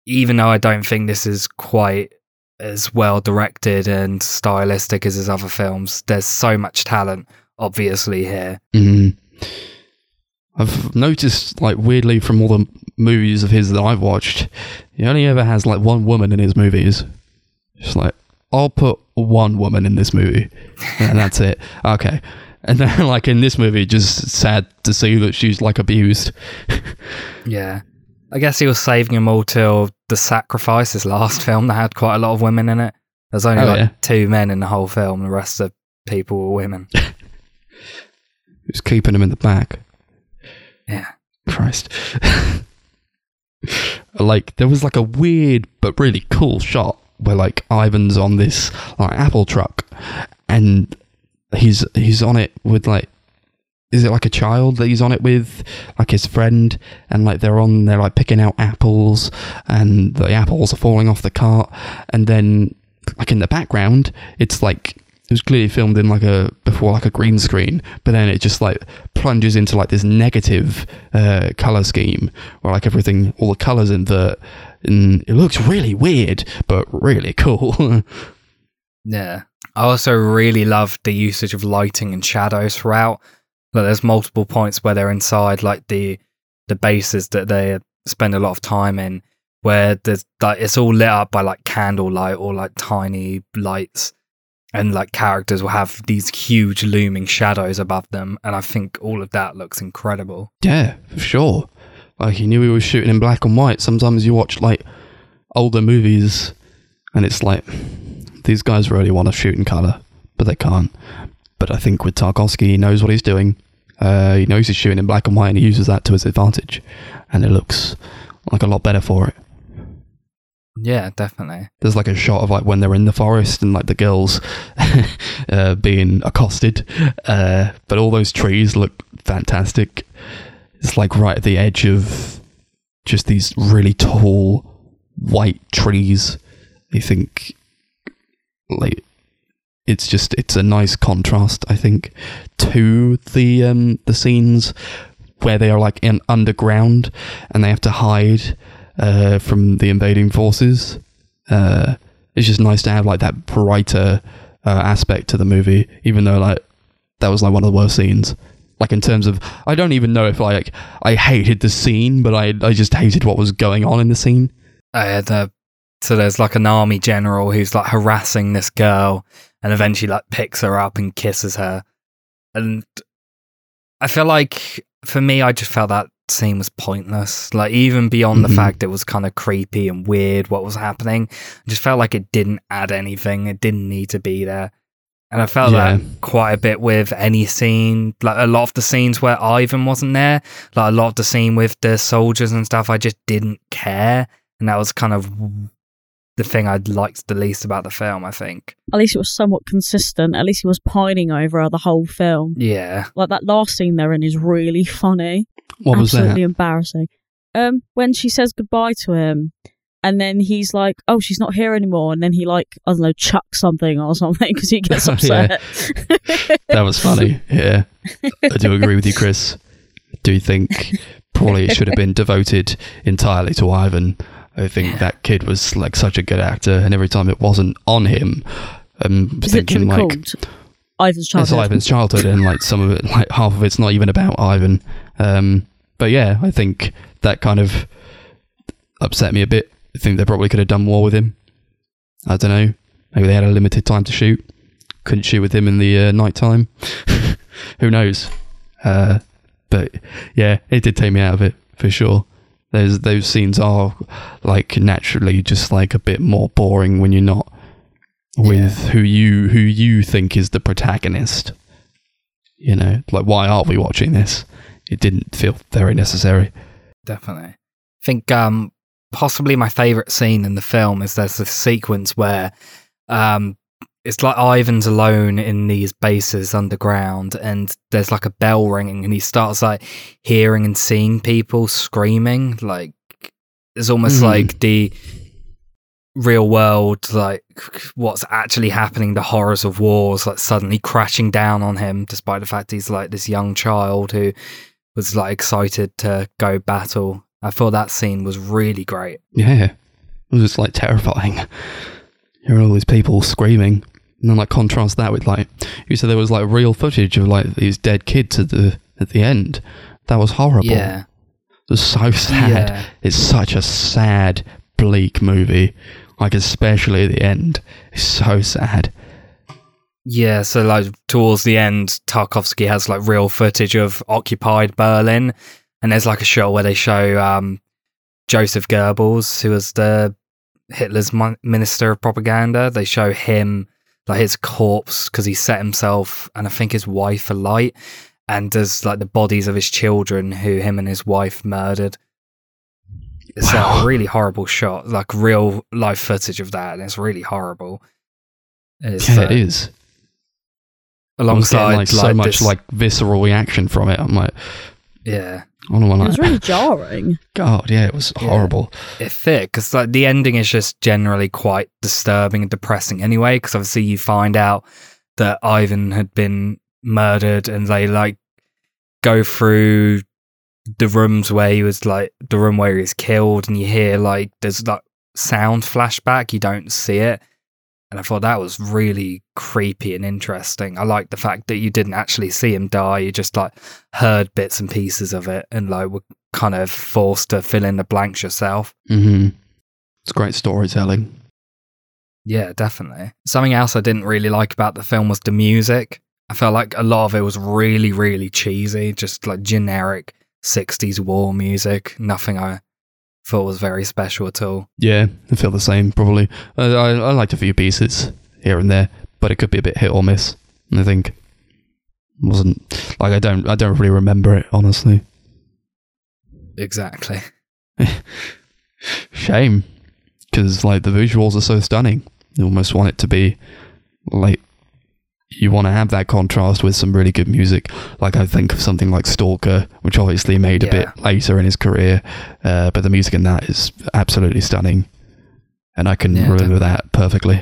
even though I don't think this is quite as well directed and stylistic as his other films, there's so much talent, obviously, here. Mm. I've noticed, like, weirdly from all the movies of his that I've watched, he only ever has like one woman in his movies. Just like, I'll put one woman in this movie, and that's it. Okay. And then, like in this movie, just sad to see that she's like abused. Yeah. I guess he was saving them all till The Sacrifice, his last film that had quite a lot of women in it. There's only Oh, like yeah. two men in the whole film, the rest of people were women. Just keeping them in the back. Yeah. Christ. like there was like a weird but really cool shot where like Ivan's on this like Apple truck and he's he's on it with like is it like a child that he's on it with? Like his friend and like they're on they're like picking out apples and the apples are falling off the cart and then like in the background it's like it was clearly filmed in like a before like a green screen but then it just like plunges into like this negative uh color scheme where like everything all the colors invert and it looks really weird but really cool Yeah. I also really loved the usage of lighting and shadows throughout. Like there's multiple points where they're inside like the the bases that they spend a lot of time in where there's like it's all lit up by like candlelight or like tiny lights and like characters will have these huge looming shadows above them and I think all of that looks incredible. Yeah, for sure. Like he knew he was shooting in black and white. Sometimes you watch like older movies and it's like these guys really want to shoot in color, but they can't. But I think with Tarkovsky, he knows what he's doing. Uh, he knows he's shooting in black and white and he uses that to his advantage. And it looks like a lot better for it. Yeah, definitely. There's like a shot of like when they're in the forest and like the girls uh, being accosted. Uh, but all those trees look fantastic. It's like right at the edge of just these really tall white trees. I think like it's just it's a nice contrast. I think to the um, the scenes where they are like in underground and they have to hide uh, from the invading forces. Uh, it's just nice to have like that brighter uh, aspect to the movie, even though like that was like one of the worst scenes. Like in terms of, I don't even know if like I hated the scene, but I I just hated what was going on in the scene. uh, the so there's like an army general who's like harassing this girl and eventually like picks her up and kisses her and i feel like for me i just felt that scene was pointless like even beyond Mhm. the fact it was kind of creepy and weird what was happening i just felt like it didn't add anything it didn't need to be there and i felt Yeah. that quite a bit with any scene like a lot of the scenes where ivan wasn't there like a lot of the scene with the soldiers and stuff i just didn't care and that was kind of the thing I liked the least about the film. I think. At least it was somewhat consistent. At least he was pining over her the whole film. Yeah, Like that last scene they're in is really funny. What was Absolutely embarrassing. Um, when she says goodbye to him, and then he's like, "Oh, she's not here anymore," and then he like, I don't know, chucks something or something because he gets upset. That was funny. Yeah, I do agree with you, Chris. I do think probably it should have been devoted entirely to Ivan. I think that kid was like such a good actor, and every time it wasn't on him, um, Is thinking like called Ivan's it's childhood? Ivan's childhood, and like some of it, like half of it's not even about Ivan. Um, but yeah, I think that kind of upset me a bit. I think they probably could have done more with him. I don't know. Maybe they had a limited time to shoot. Couldn't shoot with him in the uh, night time. Who knows? Uh, but yeah, it did take me out of it for sure. Those those scenes are like naturally just like a bit more boring when you're not with who you who you think is the protagonist. You know, like why are we watching this? It didn't feel very necessary. definitely. I think um, possibly my favorite scene in the film is there's this sequence where um, it's like Ivan's alone in these bases underground, and there's like a bell ringing, and he starts like hearing and seeing people screaming. Like it's almost Hmm. like the real world, like what's actually happening, the horrors of wars, like suddenly crashing down on him, despite the fact he's like this young child who was like excited to go battle. I thought that scene was really great. Yeah. It was just like terrifying. Hearing all these people screaming. And then like contrast that with like you said there was like real footage of like these dead kids at the at the end. That was horrible. Yeah. It was so sad. Yeah. It's such a sad, bleak movie. Like especially at the end. It's so sad. Yeah, so like towards the end, Tarkovsky has like real footage of occupied Berlin, and there's like a shot where they show um, Joseph Goebbels, who was the Hitler's minister of propaganda. They show him like his corpse because he set himself and I think his wife alight, and there's like the bodies of his children who him and his wife murdered. It's Wow. a really horrible shot, like real life footage of that, and it's really horrible. It's, yeah, uh, it is. I was alongside getting, like, so much this- like visceral reaction from it. I'm like, yeah I don't It want was really jarring. God, yeah, it was Yeah. horrible. it fit because like the ending is just generally quite disturbing and depressing anyway because obviously you find out that ivan had been murdered and they like go through the rooms where he was like the room where he was killed and you hear like there's like sound flashback you don't see it and i thought that was really creepy and interesting i like the fact that you didn't actually see him die you just like heard bits and pieces of it and like were kind of forced to fill in the blanks yourself hmm It's great storytelling. Yeah, definitely. Something else I didn't really like about the film was the music. I felt like a lot of it was really, really cheesy, just like generic 60s war music. Nothing I thought was very special at all. Yeah, I feel the same. Probably. I, I, I liked a few pieces here and there, but it could be a bit hit or miss. I think wasn't like I don't I don't really remember it honestly. Exactly. Shame, because like the visuals are so stunning. You almost want it to be like you want to have that contrast with some really good music. Like I think of something like Stalker, which obviously made a bit later in his career, uh, but the music in that is absolutely stunning, and I can Yeah, remember definitely. that perfectly.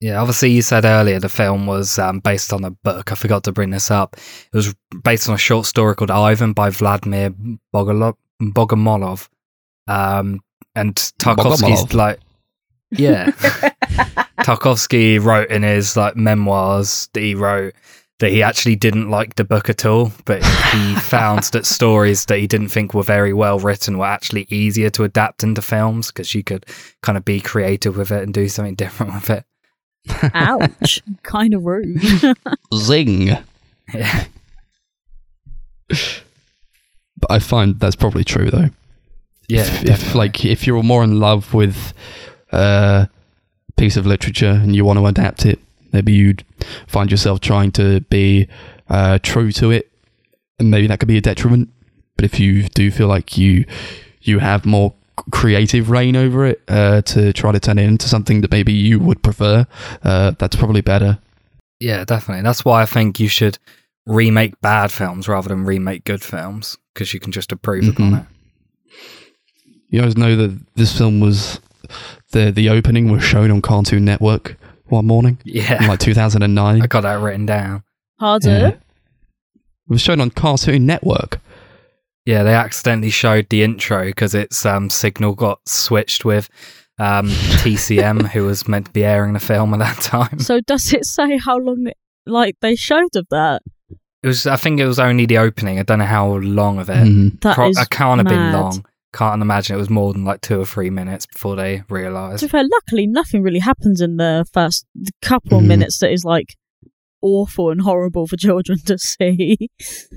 Yeah, obviously, you said earlier the film was um, based on a book. I forgot to bring this up. It was based on a short story called Ivan by Vladimir Bogolov, Bogomolov. Um, and Tarkovsky's Bogomolov. like, yeah. Tarkovsky wrote in his like memoirs that he wrote that he actually didn't like the book at all, but he found that stories that he didn't think were very well written were actually easier to adapt into films because you could kind of be creative with it and do something different with it. Ouch. kind of rude. Zing. Yeah. But I find that's probably true though. Yeah, if, if like if you're more in love with a piece of literature and you want to adapt it, maybe you'd find yourself trying to be uh, true to it, and maybe that could be a detriment. But if you do feel like you you have more creative reign over it uh, to try to turn it into something that maybe you would prefer, uh, that's probably better. Yeah, definitely. That's why I think you should remake bad films rather than remake good films because you can just improve upon Mhm. it. You always know that this film was the the opening was shown on Cartoon Network one morning in Yeah, like 2009. I got that written down. Harder. Yeah. It was shown on Cartoon Network. Yeah, they accidentally showed the intro because its um, signal got switched with um, TCM, who was meant to be airing the film at that time. So does it say how long it, like they showed of that? It was, I think, it was only the opening. I don't know how long of it. Mhm. That Pro- is it can't have been mad. long. Can't imagine it was more than like two or three minutes before they realised. To be fair, luckily nothing really happens in the first couple of Mhm. minutes that is like awful and horrible for children to see.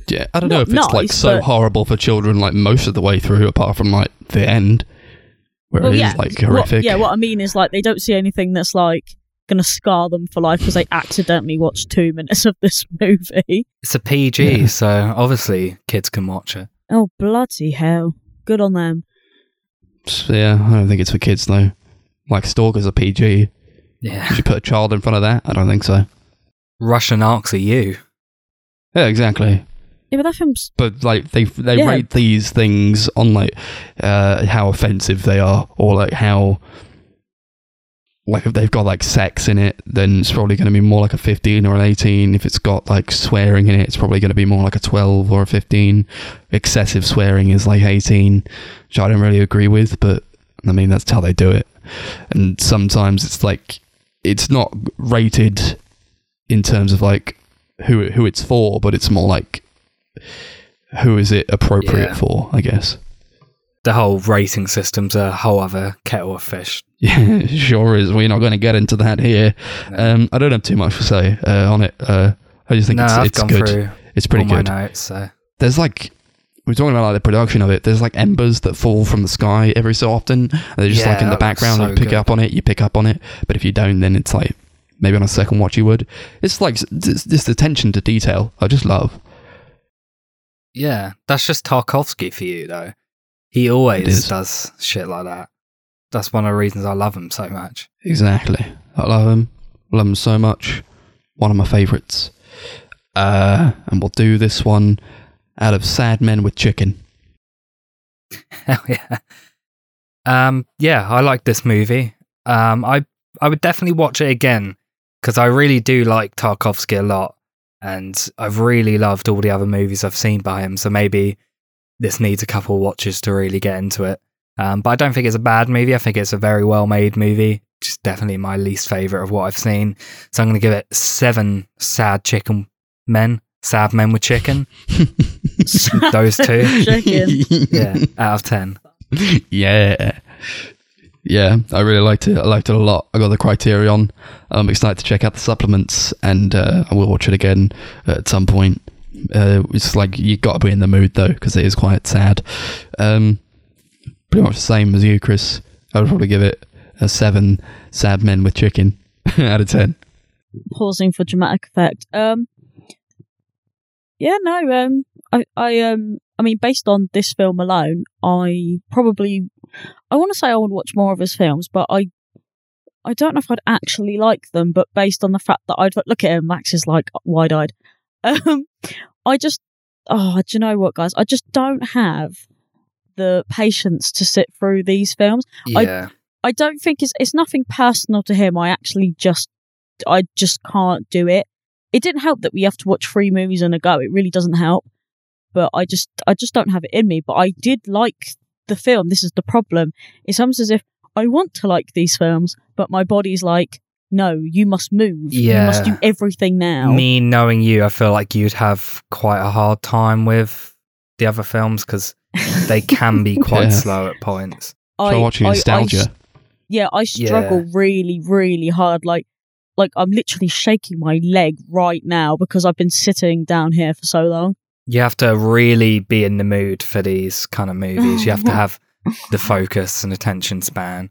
Yeah, I don't know Not if it's like so but- horrible for children like most of the way through, apart from like the end, where well, it is yeah, like what- horrific. yeah, what I mean is like they don't see anything that's like gonna scar them for life because they accidentally watched two minutes of this movie. It's a PG, Yeah. so obviously kids can watch it. Oh bloody hell! Good on them. Yeah, I don't think it's for kids though. Like Stalker's a PG. Yeah. Should you put a child in front of that? I don't think so. Russian Ark's are you. Yeah, exactly. Yeah, but that film's But like they they Yeah. rate these things on like uh, how offensive they are, or like how like if they've got like sex in it, then it's probably going to be more like a fifteen or an eighteen. If it's got like swearing in it, it's probably going to be more like a twelve or a fifteen. Excessive swearing is like eighteen, which I don't really agree with, but I mean that's how they do it. And sometimes it's like it's not rated in terms of like who who it's for, but it's more like who is it appropriate Yeah. for, I guess. The whole rating system's a whole other kettle of fish. Yeah, sure is. We're not going to get into that here. Um, I don't have too much to say uh, on it. Uh, I just think no, it's, I've it's good. It's pretty good. notes. So There's like we're talking about like the production of it. There's like embers that fall from the sky every so often. And they're just Yeah, like in the background. so you pick good. up on it. You pick up on it. But if you don't, then it's like maybe on a second watch you would. It's like this attention to detail. I just love. yeah, that's just Tarkovsky for you, though. He always does shit like that. That's one of the reasons I love him so much. Exactly. I love him. Love him so much. One of my favourites. Uh, and we'll do this one out of Sad Men with Chicken. Hell yeah. Um, yeah, I like this movie. Um, I I would definitely watch it again because I really do like Tarkovsky a lot, and I've really loved all the other movies I've seen by him. So maybe this needs a couple of watches to really get into it. Um, but I don't think it's a bad movie. I think it's a very well made movie. Just definitely my least favorite of what I've seen. So I'm going to give it seven sad chicken men, sad men with chicken. Those two. Chicken. Yeah, out of ten. yeah. Yeah, I really liked it. I liked it a lot. I got the Criterion. I'm excited to check out the supplements, and uh, I will watch it again at some point. Uh, it's like you got to be in the mood though, because it is quite sad. Um, pretty much the same as you, Chris. I would probably give it a seven. Sad men with chicken out of ten. pausing for dramatic effect. Um, yeah, no, um, I, I, um, I mean, based on this film alone, I probably, I want to say I would watch more of his films, but I, I don't know if I'd actually like them. But based on the fact that I'd look at him, Max is like wide-eyed. Um, I just, oh, do you know what, guys? I just don't have the patience to sit through these films. I- I don't think it's it's nothing personal to him. I actually just I just can't do it. It didn't help that we have to watch three movies in a go. It really doesn't help. But I just I just don't have it in me. But I did like the film. This is the problem. It's almost as if I want to like these films, but my body's like, no, you must move. You must do everything now. Me knowing you, I feel like you'd have quite a hard time with the other films because they can be quite Yeah. slow at points. I Try watching I- I nostalgia. yeah, I struggle really, really hard. Like, like I'm literally shaking my leg right now because I've been sitting down here for so long. You have to really be in the mood for these kind of movies. You have to have the focus and attention span.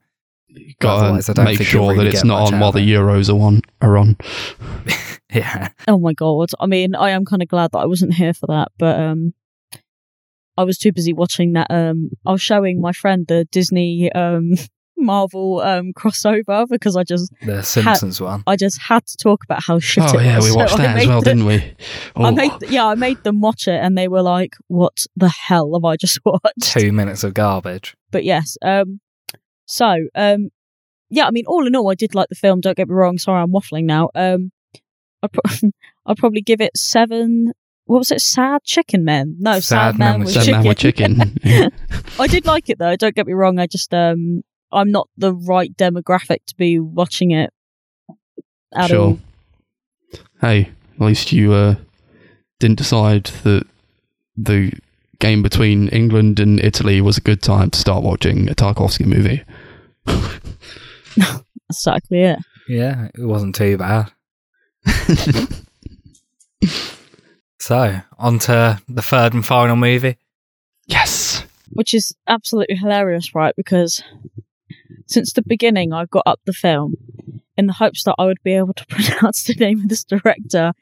Otherwise, I Got to don't make think you'll sure that it's not on while the. Euros are on. Are on. Yeah. Oh my god! I mean, I am kind of glad that I wasn't here for that, but um, I was too busy watching that. Um, I was showing my friend the Disney um Marvel um crossover because I just The Simpsons one. I just had to talk about how shit. It. Oh it yeah, was. we watched I that as well, the- didn't we? I Oh. made yeah, I made them watch it, and they were like, "What the hell have I just watched?" Two minutes of garbage. but yes um so um yeah i mean all in all i did like the film don't get me wrong sorry i'm waffling now um i'd, pro- I'd probably give it seven what was it sad chicken men no sad, man, with, Sad chicken. man with chicken. I did like it though don't get me wrong i just um i'm not the right demographic to be watching it at sure. all Hey, at least you uh, didn't decide that the game between England and Italy was a good time to start watching a Tarkovsky movie. that's exactly it Yeah, it wasn't too bad. So, on to the third and final movie. yes. which is absolutely hilarious, right? Because since the beginning, I got up the film in the hopes that I would be able to pronounce the name of this director,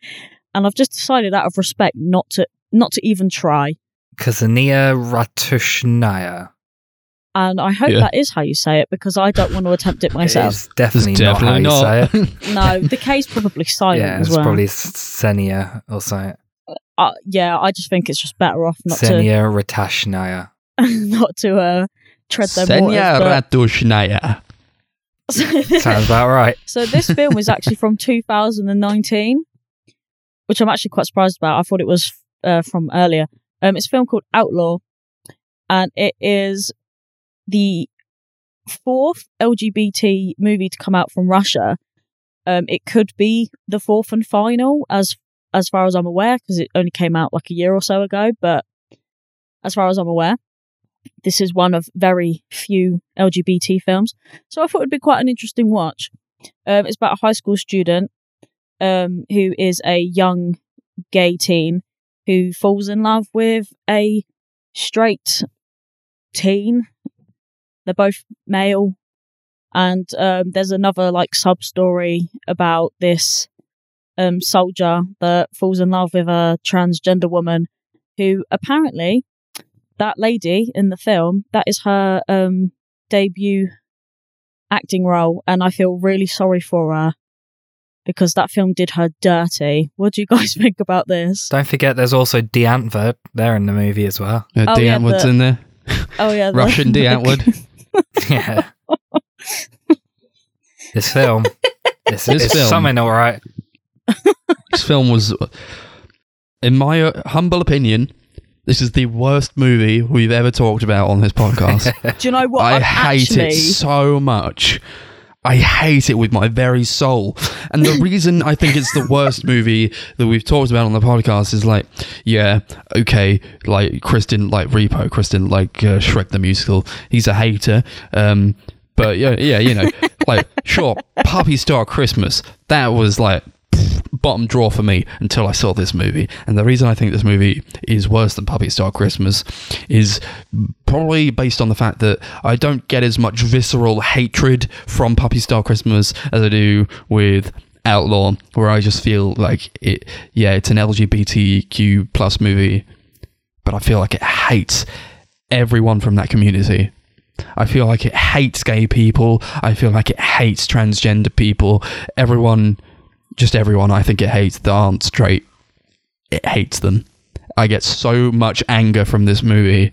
and I've just decided, out of respect, not to not to even try. Kazania Ratushnaya. and I hope Yeah. that is how you say it because I don't want to attempt it myself. It's definitely, It's not how definitely you say it. no, the K's probably silent yeah, as it's probably Senia or something. uh, yeah, I just think it's just better off not to Senia Ratashnaya. to not to uh, tread their waters. Senya but- Ratushnaya. Sounds about right. So this film is actually from 2019, which I'm actually quite surprised about. I thought it was uh, from earlier. Um, it's a film called Outlaw, and it is the fourth LGBT movie to come out from Russia. Um, it could be the fourth and final, as as far as I'm aware, because it only came out like a year or so ago. But as far as I'm aware, this is one of very few LGBT films. So I thought it'd be quite an interesting watch. Um, it's about a high school student um, who is a young gay teen who falls in love with a straight teen. They're both male. And um, there's another like sub story about this um, soldier that falls in love with a transgender woman who apparently that lady in the film that is her um, debut acting role, and I feel really sorry for her because that film did her dirty. What do you guys think about this? Don't forget, there's also Die Antwoord there in the movie as well. Uh, Oh, D. yeah, Antwoord's the- in there. Oh yeah, the- Russian Die Antwoord. yeah. this film. This, This is film. something all right. This film was, in my uh, humble opinion, this is the worst movie we've ever talked about on this podcast. Do you know what? I I've hate actually, it so much. I hate it with my very soul. And the reason I think it's the worst movie that we've talked about on the podcast is like, yeah, okay, like Chris didn't like Repo, Chris didn't like uh, Shrek the Musical. He's a hater. Um, but yeah, yeah, you know, like, sure, Puppy Star Christmas, that was like bottom drawer for me until I saw this movie. And the reason I think this movie is worse than Puppy Star Christmas is probably based on the fact that I don't get as much visceral hatred from Puppy Star Christmas as I do with Outlaw, where I just feel like it. Yeah, it's an LGBTQ plus movie, but I feel like it hates everyone from that community. I feel like it hates gay people. I feel like it hates transgender people. Everyone, just everyone, I think it hates that aren't straight. It hates them. I get so much anger from this movie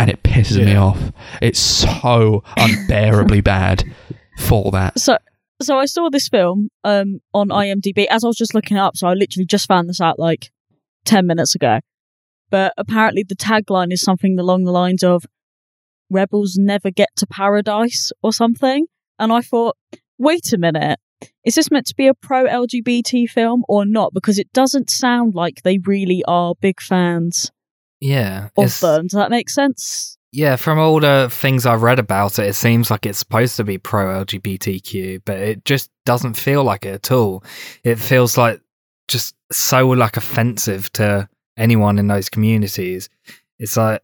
and it pisses me off. It's so unbearably bad for that. So, so I saw this film um on IMDb as I was just looking it up. So I literally just found this out like ten minutes ago. But apparently, the tagline is something along the lines of "Rebels never get to paradise" or something. And I thought, wait a minute, is this meant to be a pro LGBT film or not? Because it doesn't sound like they really are big fans Yeah. of them. Does that make sense? Yeah, from all the things I've read about it, it seems like it's supposed to be pro LGBTQ, but it just doesn't feel like it at all. It feels like just so like offensive to anyone in those communities. It's like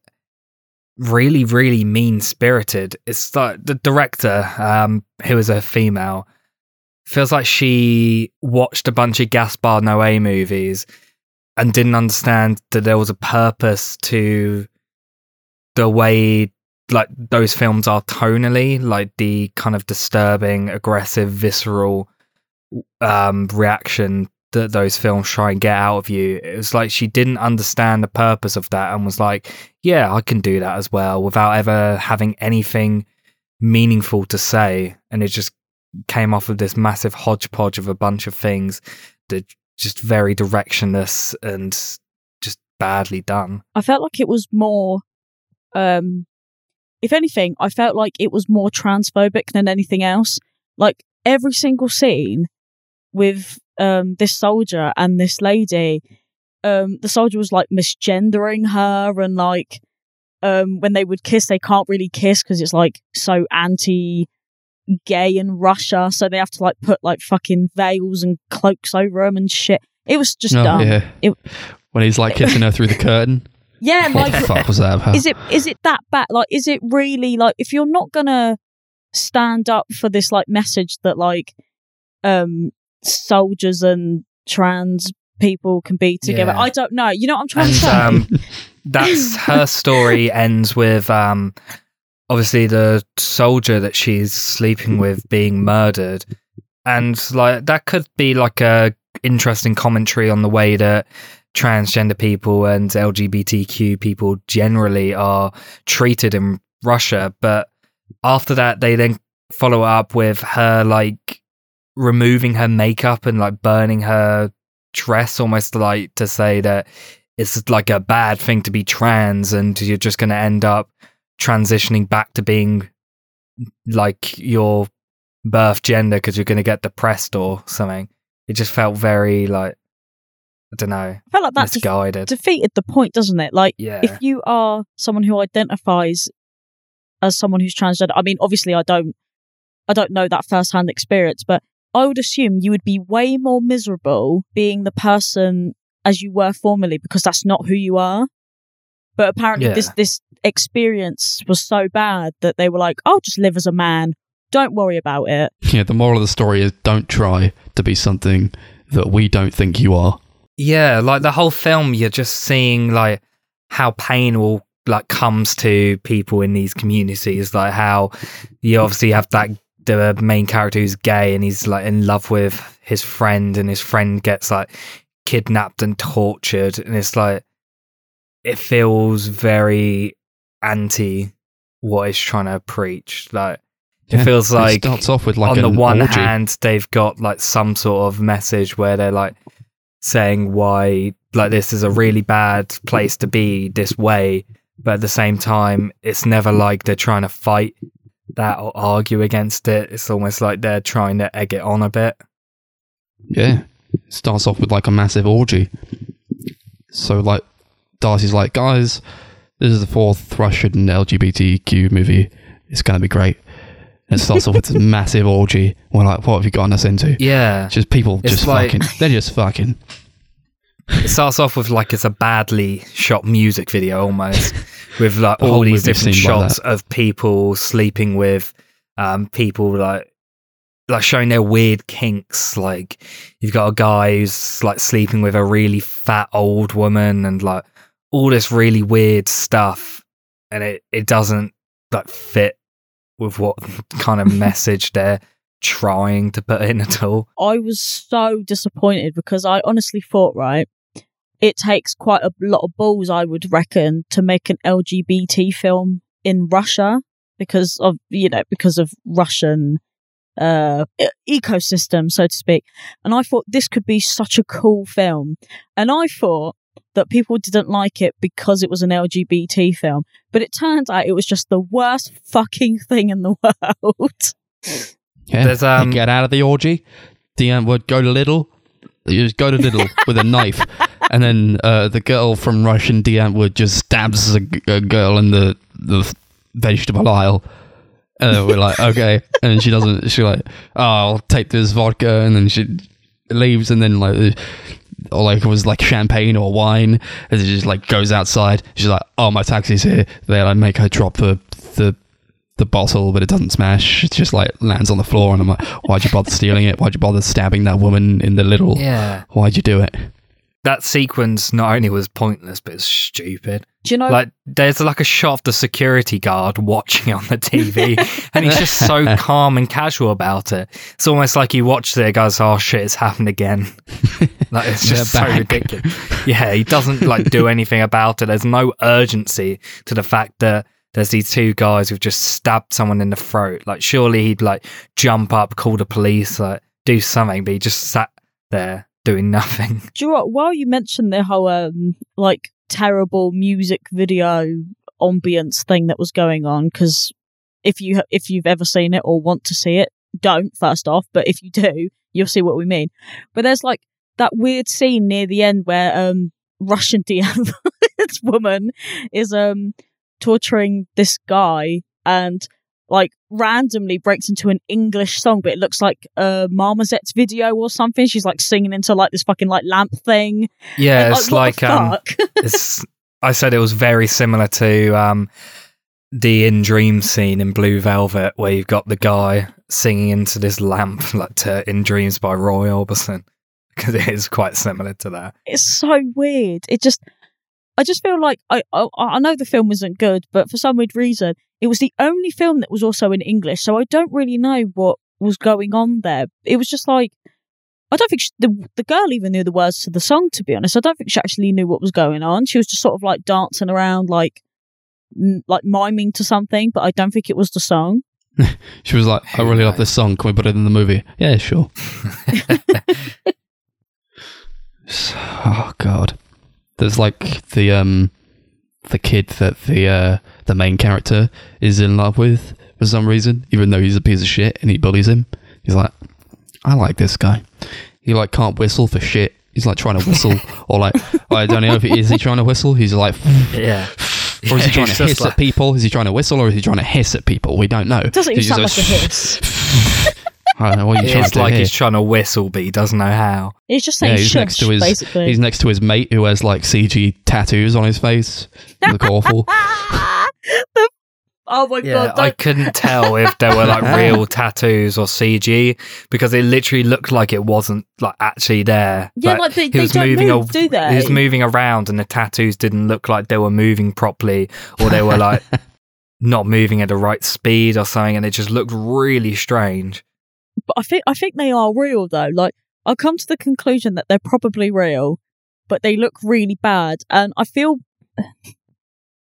really, really mean spirited. It's like the director, um, who is a female, feels like she watched a bunch of Gaspar Noé movies and didn't understand that there was a purpose to the way like those films are tonally like the kind of disturbing aggressive visceral um reaction that those films try and get out of you. It was like she didn't understand the purpose of that and was like yeah i can do that as well without ever having anything meaningful to say. And it just came off of this massive hodgepodge of a bunch of things that just very directionless and just badly done I felt like it was more, um, if anything, I felt like it was more transphobic than anything else. Like every single scene with um this soldier and this lady, um, the soldier was like misgendering her and like, um, when they would kiss, they can't really kiss because it's like so anti gay in Russia, so they have to like put like fucking veils and cloaks over them and shit. It was just Oh, dumb. yeah. It- when he's like kissing her through the curtain. Yeah, What like the fuck was that about? is it is it that bad like is it really like if you're not gonna stand up for this like message that like um soldiers and trans people can be together Yeah. i don't know you know what i'm trying and to say um, that's her story ends with um, obviously the soldier that she's sleeping hmm. with being murdered, and like that could be like a interesting commentary on the way that transgender people and LGBTQ people generally are treated in Russia. But after that, they then follow up with her like removing her makeup and like burning her dress, almost like to say that it's like a bad thing to be trans and you're just going to end up transitioning back to being like your birth gender because you're going to get depressed or something. It just felt very like I don't know. I felt like that def- misguided. defeated the point, doesn't it? Like, yeah, if you are someone who identifies as someone who's transgender, I mean, obviously, I don't, I don't know that first-hand experience, but I would assume you would be way more miserable being the person as you were formerly because that's not who you are. But apparently, Yeah. this this experience was so bad that they were like, "Oh, just live as a man. Don't worry about it." Yeah, the moral of the story is don't try to be something that we don't think you are. yeah. Like the whole film, you're just seeing like how pain will like comes to people in these communities. Like how you obviously have that the main character who's gay and he's like in love with his friend, and his friend gets like kidnapped and tortured, and it's like it feels very anti what it's trying to preach. Like it Yeah, feels like it starts off with like on the one orgy. hand they've got like some sort of message where they're like saying why like this is a really bad place to be this way but at the same time it's never like they're trying to fight that or argue against it it's almost like they're trying to egg it on a bit Yeah. It starts off with like a massive orgy. So like Darcy's like, guys, this is the fourth Russian LGBTQ movie. It's gonna be great. And it starts off with this massive orgy. We're like, what have you gotten us into? yeah Just people It's just like- fucking. They're just fucking. it starts off with like it's a badly shot music video almost with like The all these movie's different shots of people sleeping with um people like like showing their weird kinks like you've got a guy who's like sleeping with a really fat old woman and like all this really weird stuff and it it doesn't like fit with what kind of message they're trying to put in at all I was so disappointed because I honestly thought, right, it takes quite a lot of balls, I would reckon, to make an LGBT film in Russia because of, you know, because of Russian uh ecosystem, so to speak. And I thought this could be such a cool film. And I thought that people didn't like it because it was an LGBT film. But it turns out it was just the worst fucking thing in the world. Yeah. There's, um, get out of the orgy. Die Antwoord go to Lidl. You just go to Lidl with a knife, and then uh, the girl from Russian Die Antwoord just stabs a, g- a girl in the the vegetable aisle. And we're like, okay, and she doesn't. She's like, oh, I'll take this vodka, and then she leaves, and then like, or like it was like champagne or wine, and she just like goes outside. She's like, oh, my taxi's here. They like make her drop the the the bottle, but it doesn't smash. It just like lands on the floor, and I'm like, why'd you bother stealing it? Why'd you bother stabbing that woman in the Lidl? yeah Why'd you do it? that sequence not only was pointless but it's stupid. Do you know Like there's like a shot of the security guard watching on the TV and he's just so calm and casual about it. It's almost like he watched it and goes, Oh shit, it's happened again. Like it's just so ridiculous. Yeah, he doesn't like do anything about it. There's no urgency to the fact that there's these two guys who've just stabbed someone in the throat. Like surely he'd like jump up, call the police, like do something, but he just sat there doing nothing. Do you know what? While you mentioned the whole um like terrible music video ambience thing that was going on, because if you if you've ever seen it or want to see it, don't first off. But if you do, you'll see what we mean. But there's like that weird scene near the end where um Russian DM woman is um torturing this guy and like randomly breaks into an English song, but it looks like a Marmoset's video or something. She's like singing into like this fucking like lamp thing. Yeah, And, it's like the um it's I said it was very similar to um the in dream scene in Blue Velvet where you've got the guy singing into this lamp like to In Dreams by Roy Orbison because it is quite similar to that. it's so weird. It just, I just feel like I, I, I know the film isn't good, but for some weird reason, it was the only film that was also in English, so I don't really know what was going on there. It was just like I don't think she, the the girl even knew the words to the song. To be honest, I don't think she actually knew what was going on. She was just sort of like dancing around, like m- like miming to something, but I don't think it was the song. She was like, I really love this song. Can we put it in the movie? Yeah, sure. oh god. There's like the um the kid that the uh the main character is in love with for some reason, even though he's a piece of shit and he bullies him. He's like, I like this guy. He like can't whistle for shit. He's like trying to whistle, or like I don't know if he, is he trying to whistle. He's like, yeah. or is he trying to He's hiss like- at people? Is he trying to whistle, or is he trying to hiss at people? We don't know. Doesn't even He's sound like a hiss. I don't know what you're trying It's to like he's trying to whistle, but he doesn't know how. He's just saying Yeah, he's shush, next to his basically. he's next to his mate who has like CG tattoos on his face. Look awful. The- oh my Yeah, god! I don't- couldn't tell if there were like real tattoos or CG because it literally looked like it wasn't like actually there. Yeah, like, they- he they was don't move, a- do they? He was moving around, and the tattoos didn't look like they were moving properly, or they were like not moving at the right speed or something, and it just looked really strange. But I think I think they are real though. Like I've come to the conclusion that they're probably real, but they look really bad, and I feel.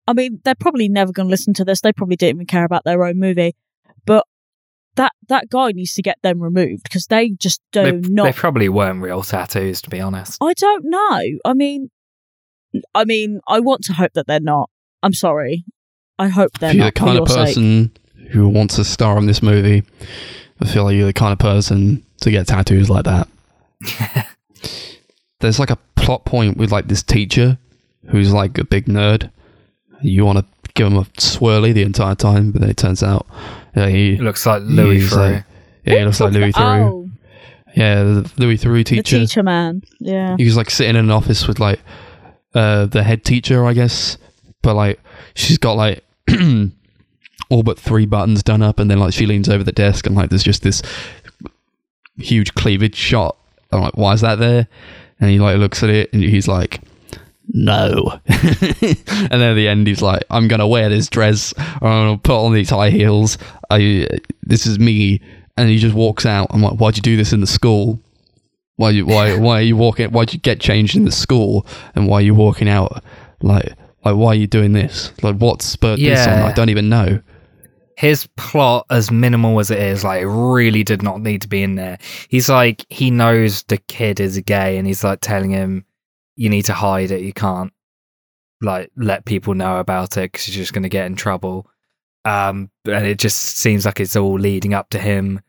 I mean, they're probably never going to listen to this. They probably didn't even care about their own movie, but that that guy needs to get them removed because they just do They, not. they probably weren't real tattoos, to be honest. I don't know. I mean, I mean, I want to hope that they're not. I'm sorry. I hope they're if you're the not for kind your of sake. person who wants to star in this movie, I feel like you're the kind of person to get tattoos like that. There's like a plot point with like this teacher who's like a big nerd. You want to give him a swirly the entire time, but then it turns out yeah, he, It looks like Louis he's Theroux. like- yeah, he looks like Louis Theroux. Oh, Yeah, the Louis Theroux the teacher. teacher man. Yeah. He was like sitting in an office with like uh the head teacher, I guess. But like she's got like all but three buttons done up and then like she leans over the desk and like there's just this huge cleavage shot. I'm like, why is that there? And he like looks at it and he's like no. and then at the end he's like, I'm gonna wear this dress, I'm gonna put on these high heels. I this is me and he just walks out. I'm like, why'd you do this in the school? Why you why why are you walking? Why'd you get changed in the school? And why are you walking out? Like like why are you doing this? Like what spurred this on? I don't even know. His plot, as minimal as it is, like really did not need to be in there. He's like he knows the kid is gay, and he's like telling him, "You need to hide it. You can't like let people know about it because you're just going to get in trouble." Um, and it just seems like it's all leading up to him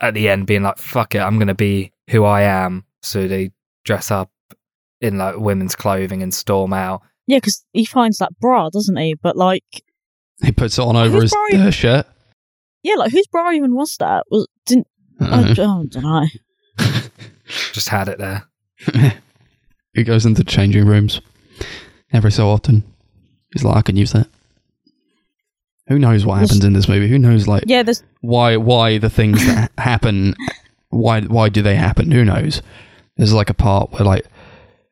at the end being like, "Fuck it, I'm going to be who I am." So they dress up in like women's clothing and storm out. Yeah, because he finds that bra, doesn't he? But like, He puts it on over Who's his borrowing- uh, shirt. yeah, like whose bra even was that? Was didn't I, Uh, oh, don't know. Just had it there. he goes into changing rooms every so often. He's like, I can use that. Who knows what happens in this movie? Who knows like Yeah, there's why why the things that happen why why do they happen who knows there's like a part where like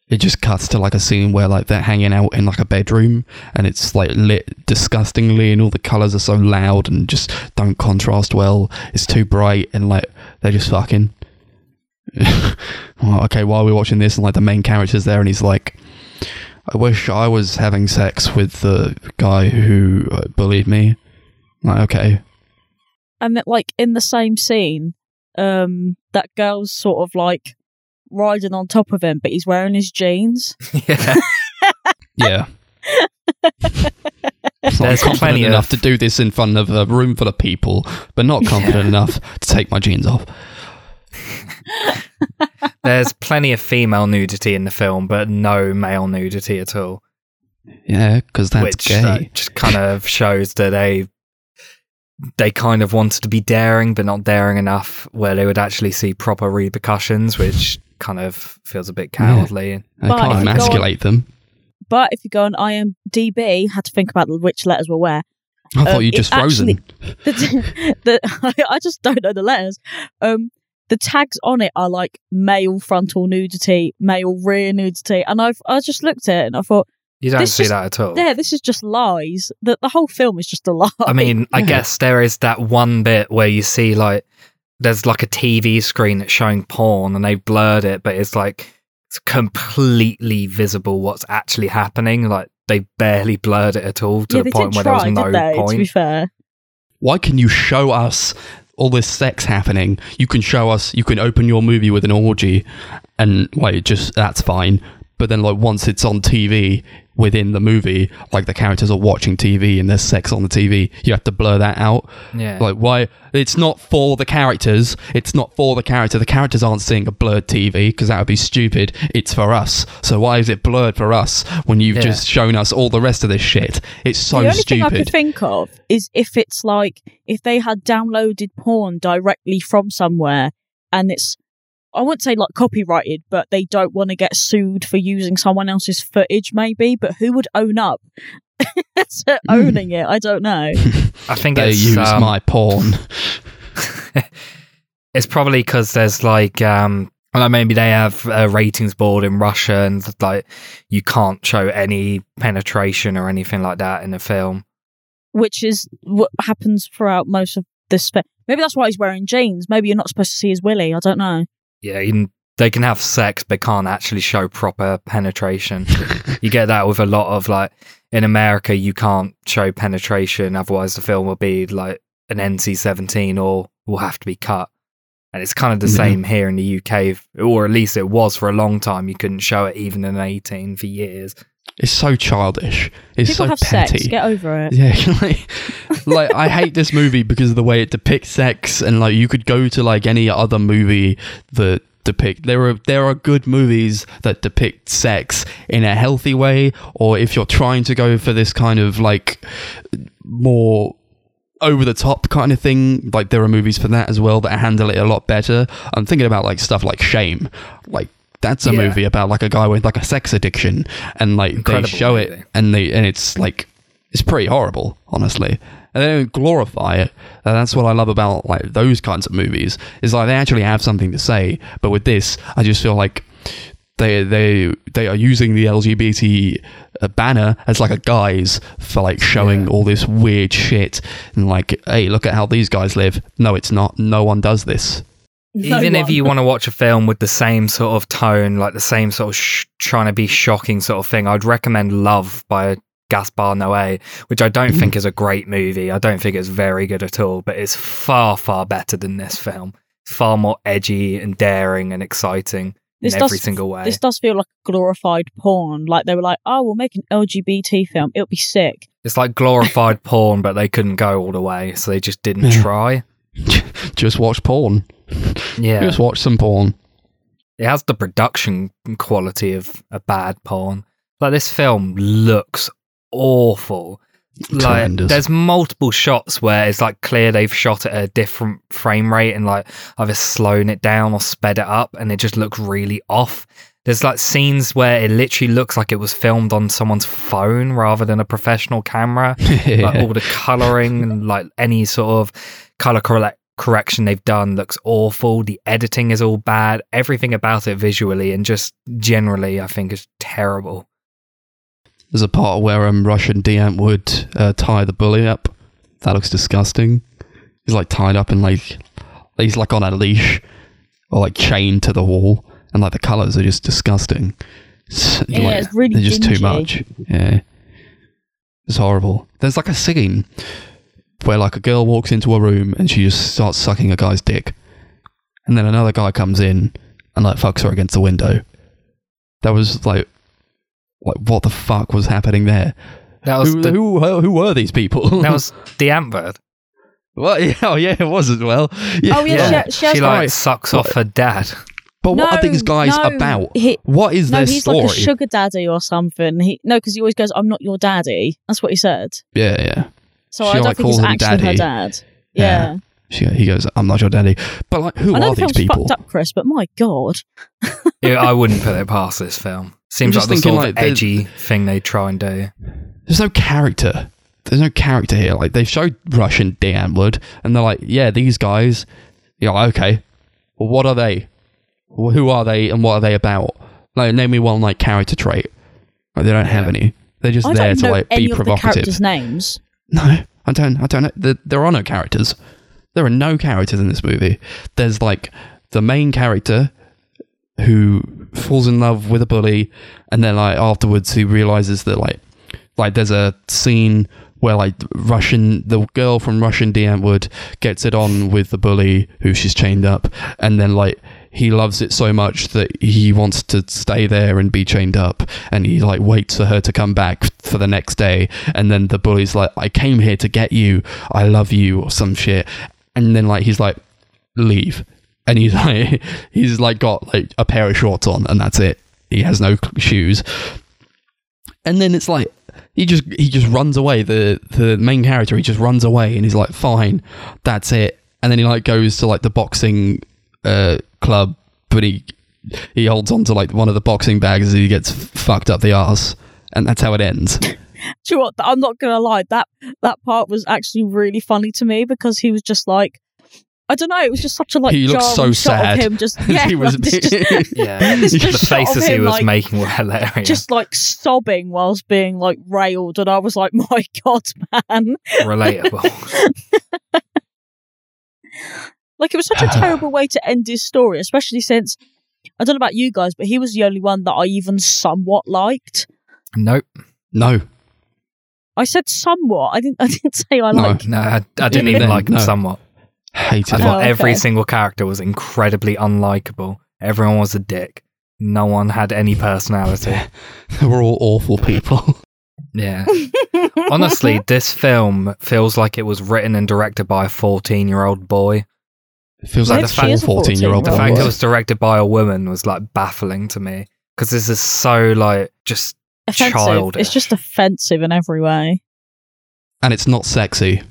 it just cuts to like a scene where like they're hanging out in like a bedroom and it's like lit disgustingly and all the colors are so loud and just don't contrast well. It's too bright and like they're just fucking well, okay while we're watching this and like the main character's there and he's like i wish i was having sex with the guy who uh, bullied me. Like okay. And that like in the same scene, um, that girl's sort of like riding on top of him, but he's wearing his jeans. yeah. Yeah. There's confident plenty of- enough to do this in front of a room full of people, but not confident enough to take my jeans off. There's plenty of female nudity in the film, but no male nudity at all. Yeah, because that's which gay. uh, just kind of shows that they they kind of wanted to be daring, but not daring enough, where they would actually see proper repercussions, which kind of feels a bit cowardly. I But can't if you go on- emasculate them. But if you go on IMDb, had to think about which letters were where. I thought Um, you just frozen. The, the, I, I just don't know the letters. Um, the tags on it are like male frontal nudity, male rear nudity, and I've I just looked at it and I thought, You don't This see just- that at all. Yeah, this is just lies. The the whole film is just a lie. I mean, I guess there is that one bit where you see like there's like a TV screen that's showing porn and they've blurred it, but it's like it's completely visible what's actually happening. Like they barely blurred it at all to yeah, the point where try, there was no did they? To be point. fair, Why can you show us all this sex happening? You can show us, you can open your movie with an orgy, and like just that's fine. But then, like once it's on TV within the movie, like the characters are watching TV and there's sex on the TV, you have to blur that out. Yeah. Like why? It's not for the characters. It's not for the character. The characters aren't seeing a blurred TV because that would be stupid. It's for us. So why is it blurred for us when you've Yeah. just shown us all the rest of this shit? It's so the only thing I could think of is if it's like if they had downloaded porn directly from somewhere, and it's I wouldn't say like copyrighted, but they don't want to get sued for using someone else's footage, maybe. But who would own up to owning it? I don't know. I think they it's use um, my porn. it's probably because there's like um like maybe they have a ratings board in Russia and like you can't show any penetration or anything like that in a film. which is what happens throughout most of this. Fi- Maybe that's why he's wearing jeans. Maybe you're not supposed to see his willy. I don't know. Yeah, you they can have sex but can't actually show proper penetration. you get that with a lot of like in America you can't show penetration otherwise the film will be like an NC-17 or will have to be cut. And it's kind of the Yeah. same here in the UK, or at least it was for a long time. You couldn't show it even in 18 for years. It's so childish. It's People so have petty. sex. Get over it. Yeah, like, like I hate this movie because of the way it depicts sex, and like you could go to like any other movie that depict. There are there are good movies that depict sex in a healthy way, or if you're trying to go for this kind of like more over the top kind of thing, like there are movies for that as well that handle it a lot better. I'm thinking about like stuff like Shame, like. That's a Yeah. movie about like a guy with like a sex addiction, and like Incredible they show movie. it, and they and it's like it's pretty horrible, honestly. And they don't glorify it. And that's what I love about like those kinds of movies. Is like they actually have something to say. But with this, I just feel like they they they are using the LGBT uh, banner as like a guise for like showing Yeah. all this weird shit and like, hey, look at how these guys live. No, it's not. No one does this. No Even if you want to watch a film with the same sort of tone, like the same sort of sh- trying to be shocking sort of thing, I'd recommend Love by Gaspar Noé, which I don't mm-hmm. think is a great movie. I don't think it's very good at all, but it's far, far better than this film. Far more edgy and daring and exciting This in every does- single way. This does feel like glorified porn. Like they were like, "Oh, we'll make an LGBT film. It'll be sick." It's like glorified porn, but they couldn't go all the way, so they just didn't Yeah. try. just watch porn. Yeah. Just watch some porn. it has the production quality of a bad porn. Like this film looks awful. Like Tremendous. there's multiple shots where it's like clear they've shot at a different frame rate and like either slowing it down or sped it up and it just looks really off. There's like scenes where it literally looks like it was filmed on someone's phone rather than a professional camera. Like all the coloring and like any sort of color correct correction they've done looks awful. The editing is all bad. Everything about it visually and just generally, I think, is terrible. There's a part where um, Russian Die Antwoord uh, tie the bully up. That looks disgusting. He's like tied up and like he's like on a leash or like chained to the wall, and like the colors are just disgusting. Yeah, like, it's really they're just too much. Yeah, it's horrible. There's like a scene where like a girl walks into a room and she just starts sucking a guy's dick, and then another guy comes in and like fucks her against the window. That was like like what the fuck was happening there? That was Who, the, who, who who were these people? that was the Antbird. what? Yeah, oh yeah, it was as well. Yeah. Oh, yeah, she- she she got- like sucks off her dad. but what are these guys no, about? he- what is no, their he's story? like a sugar daddy or something. He no, because he always goes, "I'm not your daddy." That's what he said. yeah, yeah. So She, I don't like, think he's calls him actually her dad. Yeah. Yeah, She, he goes, "I'm not your daddy." But like, who I know are the these people? fucked up, Chris, but my god, Yeah, I wouldn't put it past this film. Seems just like the sort like, of edgy thing they try and do. There's no character. There's no character here. Like they showed Russian Die Antwoord, and they're like, "Yeah, these guys." You're like, okay. Well, what are they? Well, who are they, and what are they about? Like, name me one like character trait. Like, they don't have Yeah. any. They're just I there to know like any be of the provocative. characters' names. No, I don't. I don't. There, are no characters. There are no characters in this movie. There's like the main character who falls in love with a bully, and then like afterwards he realizes that like like there's a scene where like Russian the girl from Russian Die Antwoord gets it on with the bully who she's chained up, and then like he loves it so much that he wants to stay there and be chained up. And he like waits for her to come back for the next day. And then the bully's like I came here to get you. I love you or some shit. And then like he's like leave. And he's like he's like got like a pair of shorts on and that's it. He has no shoes. And then it's like he just he just runs away. The the main character he just runs away and he's like fine that's it. And then he like goes to like the boxing uh club but he he holds on to like one of the boxing bags as he gets fucked up the arse and that's how it ends Do you know what? I'm not gonna lie. That that part was actually really funny to me because he was just like, I don't know. It was just such a like. He looked jarring so shot sad. Of him just yeah, he was like, this just, Yeah, This the just shot of faces he was like- making were hilarious. just like sobbing whilst being like railed, and I was like, my god, man! relatable. Like it was such a terrible way to end his story, especially since I don't know about you guys, but he was the only one that I even somewhat liked. nope. no I said somewhat. I didn't. I didn't say I No. liked. No, I, I didn't Even even like him no. somewhat. hated I thought Oh, every single character was incredibly unlikable. Everyone was a dick. No one had any personality. they were all awful people Yeah. Honestly, this film feels like it was written and directed by a 14 year old boy. It feels like the is a 14 year old The fact it was directed by a woman was like baffling to me because this is so like just offensive. childish. It's just offensive in every way. and it's not sexy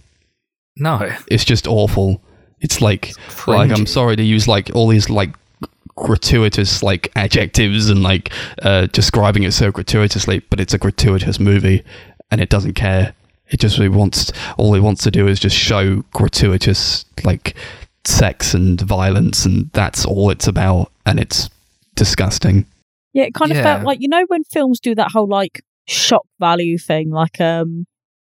no. it's just awful it's like like i'm sorry to use like all these like gratuitous like adjectives and like uh describing it so gratuitously but it's a gratuitous movie and it doesn't care it just really wants all it wants to do is just show gratuitous like sex and violence and that's all it's about and it's disgusting Yeah, it kind of Yeah. felt like you know when films do that whole like shock value thing, like um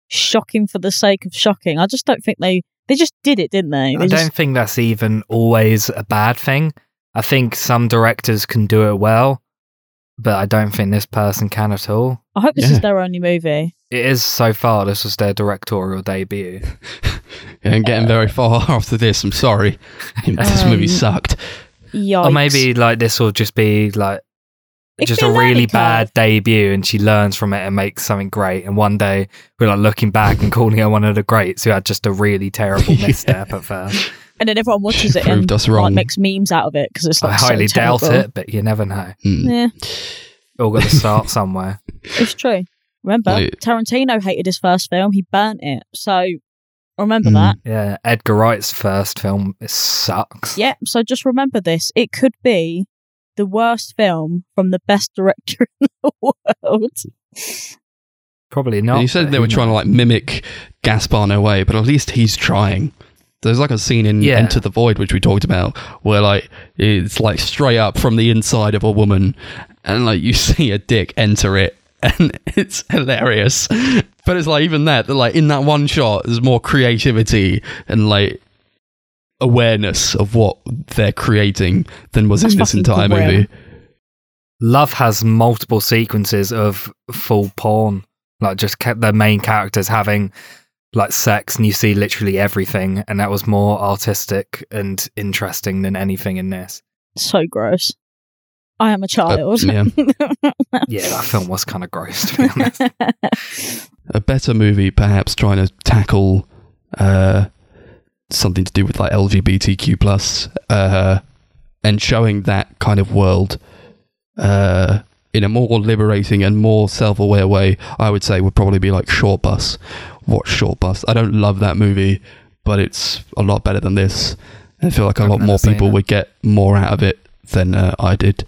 shocking for the sake of shocking. I just don't think they they just did it, didn't they? They I just, don't think that's even always a bad thing. I think some directors can do it well, but I don't think this person can at all. I hope this Yeah. is their only movie. It is so far. This was their directorial debut. and getting very far after this i'm sorry this Um, movie sucked Yikes. Or maybe like this will just be like It just a be a learning really bad debut, and she learns from it and makes something great. And one day we're like looking back and calling her one of the greats who had just a really terrible Yeah. misstep at first. and then everyone watches it and us like makes memes out of it because it's like I so highly doubt terrible. it, but you never know. Hmm. Yeah, All got to start somewhere. it's true. Remember, Like- Tarantino hated his first film. He burnt it. So remember Mm. that. Yeah, Edgar Wright's first film it sucks. Yeah. So just remember this. It could be the worst film from the best director in the world. Probably And not. you said they were trying to like mimic Gaspar Noé, but at least he's trying. There's like a scene in Yeah. Enter the Void, which we talked about, where like it's like straight up from the inside of a woman, and like you see a dick enter it, and it's hilarious. But it's like even that, that like in that one shot, there's more creativity and like awareness of what they're creating than was That's in this entire grim. movie. Love has multiple sequences of full porn, like just kept the main characters having like sex, and you see literally everything, and that was more artistic and interesting than anything in this. So gross. I am a child. yeah. Yeah, that film was kind of gross to be honest. a better movie, perhaps trying to tackle uh, something to do with like LGBTQ plus uh, and showing that kind of world uh, in a more liberating and more self-aware way. I would say would probably be like Shortbus. Watch Shortbus. I don't love that movie, but it's a lot better than this. I feel like a I've lot more people it. would get more out of it than uh, I did.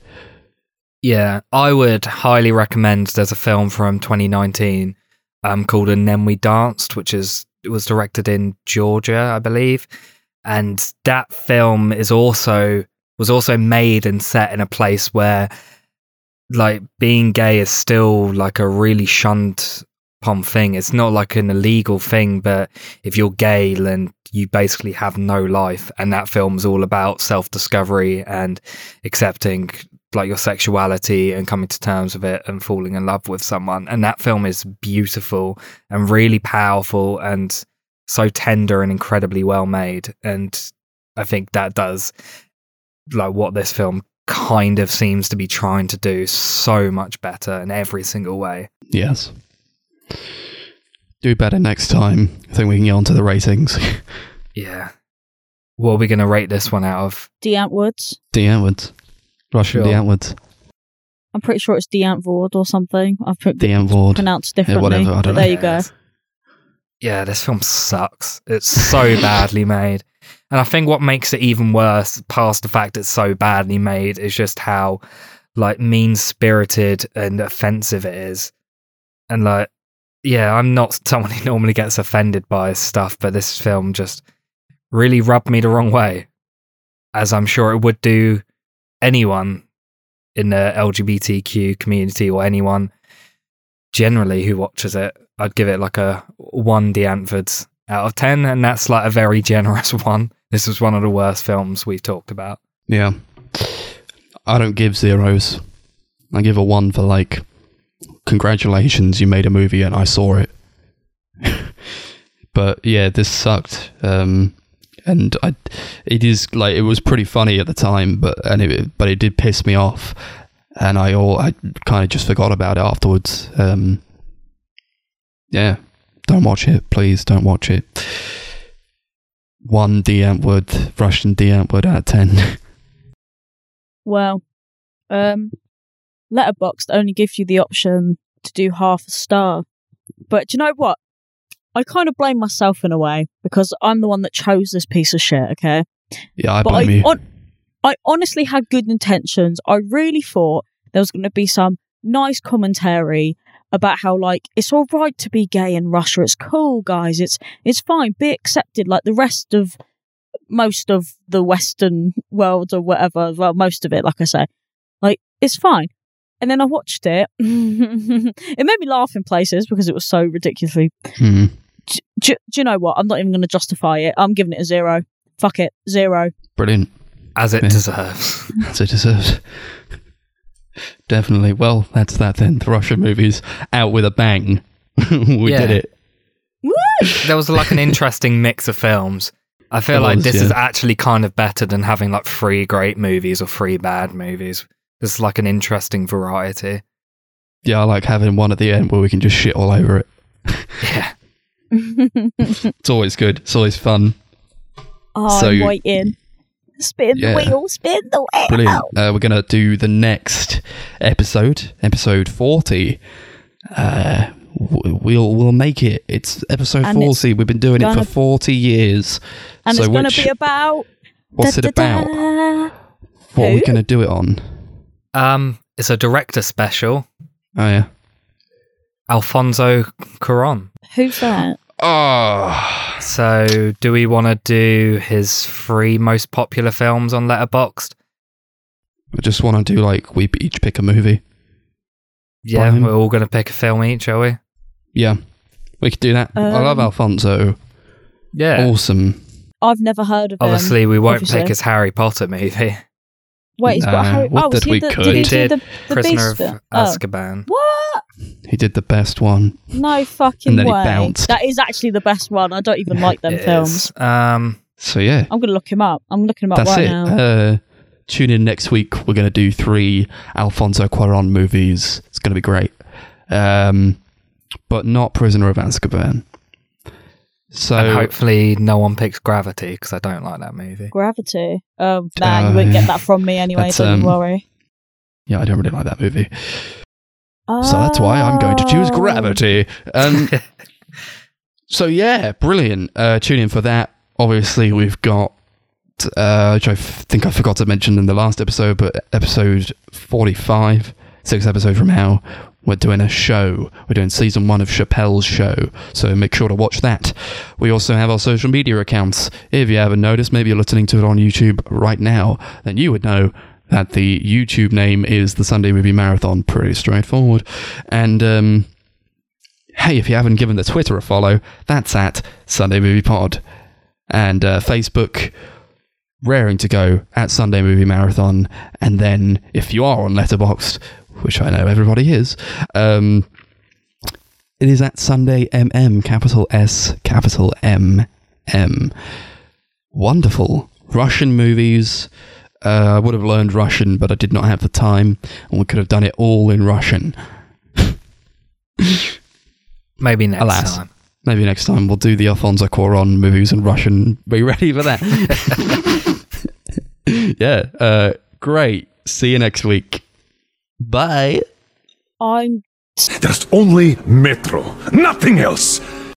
Yeah, I would highly recommend. There's a film from 2019 um, called "And Then We Danced," which is was directed in Georgia, I believe, and that film is also was also made and set in a place where like being gay is still like a really shunned upon thing. It's not like an illegal thing, but if you're gay, then you basically have no life. And that film's all about self discovery and accepting like your sexuality and coming to terms with it and falling in love with someone. And that film is beautiful and really powerful and so tender and incredibly well made. And I think that does like what this film kind of seems to be trying to do so much better in every single way. Yes. Do better next time. I think we can get on to the ratings. Yeah. What are we going to rate this one out of? D. Antwoods. D. Antwoods. Russian Sure. D. Antwoods. I'm pretty sure it's D. Antvord or something. I've put D. Antword. pronounced differently. Yeah, whatever, I don't but know. there you go. Yeah, this film sucks. It's so badly made. And I think what makes it even worse, past the fact it's so badly made, is just how like mean spirited and offensive it is. And like, yeah, I'm not someone who normally gets offended by stuff, but this film just really rubbed me the wrong way. As I'm sure it would do anyone in the LGBTQ community or anyone generally who watches it. I'd give it like a one Deantfords out of 10, and that's like a very generous one. This was one of the worst films we've talked about. Yeah. I don't give zeros. I give a one for like, congratulations, you made a movie and I saw it. but yeah, this sucked. Um, and I, it is like it was pretty funny at the time, but and it, but it did piss me off, and I all I kind of just forgot about it afterwards. Um, yeah, don't watch it, please. Don't watch it. One D Antwood, Russian D Antwood out of ten. Well, um, Letterboxd only gives you the option to do half a star. But do you know what? I kind of blame myself in a way because I'm the one that chose this piece of shit, okay? yeah, I but blame I, you. hon- I honestly had good intentions. I really thought there was going to be some nice commentary about how like it's all right to be gay in Russia. It's cool, guys. It's it's fine. Be accepted like the rest of most of the Western world or whatever. Well, most of it, like I say, like it's fine. And then I watched it. it made me laugh in places because it was so ridiculously. Hmm. Do, do, do you know what? I'm not even going to justify it. I'm giving it a zero. Fuck it, zero. Brilliant. As it Yeah. deserves. As it deserves. Definitely. Well, that's that then. The Russian movies out with a bang. we Yeah. did it. there was like an interesting mix of films. I feel There like was, this is actually kind of better than having like three great movies or three bad movies. This is like an interesting variety. Yeah, I like having one at the end where we can just shit all over it. Yeah. It's always good. It's always fun. oh, So- I'm waiting. Spin Yeah. the wheel, spin the wheel. Brilliant. Uh, we're going to do the next episode, episode 40. Uh, we'll we'll make it. It's episode And it's 40. We've been doing it gonna- for 40 years. And so it's going to be about. What's it about? Da-da-da. What are we Who? going to do it on? Um, it's a director special. Oh, yeah. Alfonso Cuarón. Who's that? Oh, So, do we want to do his three most popular films on Letterboxd? I just want to do like we each pick a movie. Yeah, we're all going to pick a film each, shall we? Yeah, we could do that. I love Um, Alfonso. Yeah. Awesome. I've never heard of him. Obviously, we won't obviously. pick his Harry Potter movie, Wait, he's got Uh, Harry. what oh, was he we the, could. did he do Did the, the Prisoner Beast of film? Oh. Azkaban. What? He did the best one. No fucking And then he way. bounced. That is actually the best one. I don't even like them It films. is. Um, So yeah, I'm going to look him up. I'm looking him up that's right it. now. Uh, tune in next week. We're going to do three Alfonso Cuarón movies. It's going to be great. Um, but not Prisoner of Azkaban. So and hopefully, no one picks Gravity because I don't like that movie. Gravity. Um, nah, Uh, you won't get that from me anyway. that's, Don't um, worry. yeah, I don't really like that movie. So that's why I'm going to choose Oh. Gravity. Um, so yeah, brilliant. Uh, tune in for that. Obviously, we've got, uh, which I f- think I forgot to mention in the last episode, but episode 45, six episodes from now, we're doing a show. We're doing season one of Chappelle's show. So make sure to watch that. We also have our social media accounts. If you haven't noticed, maybe you're listening to it on YouTube right now, then you would know that the YouTube name is the Sunday Movie Marathon. Pretty straightforward. And um, hey, if you haven't given the Twitter a follow, that's at Sunday Movie Pod. And uh, Facebook, raring to go at Sunday Movie Marathon. And then if you are on Letterboxd, which I know everybody is, um, it is at Sunday MM, capital S, capital M M. Wonderful. Russian movies. Uh, I would have learned Russian, but I did not have the time, and we could have done it all in Russian. Maybe next Alas. time. Maybe next time we'll do the Alfonso Cuaron movies in Russian. Be ready for that. yeah. Uh, great. See you next week. Bye. I'm There's only Metro, nothing else.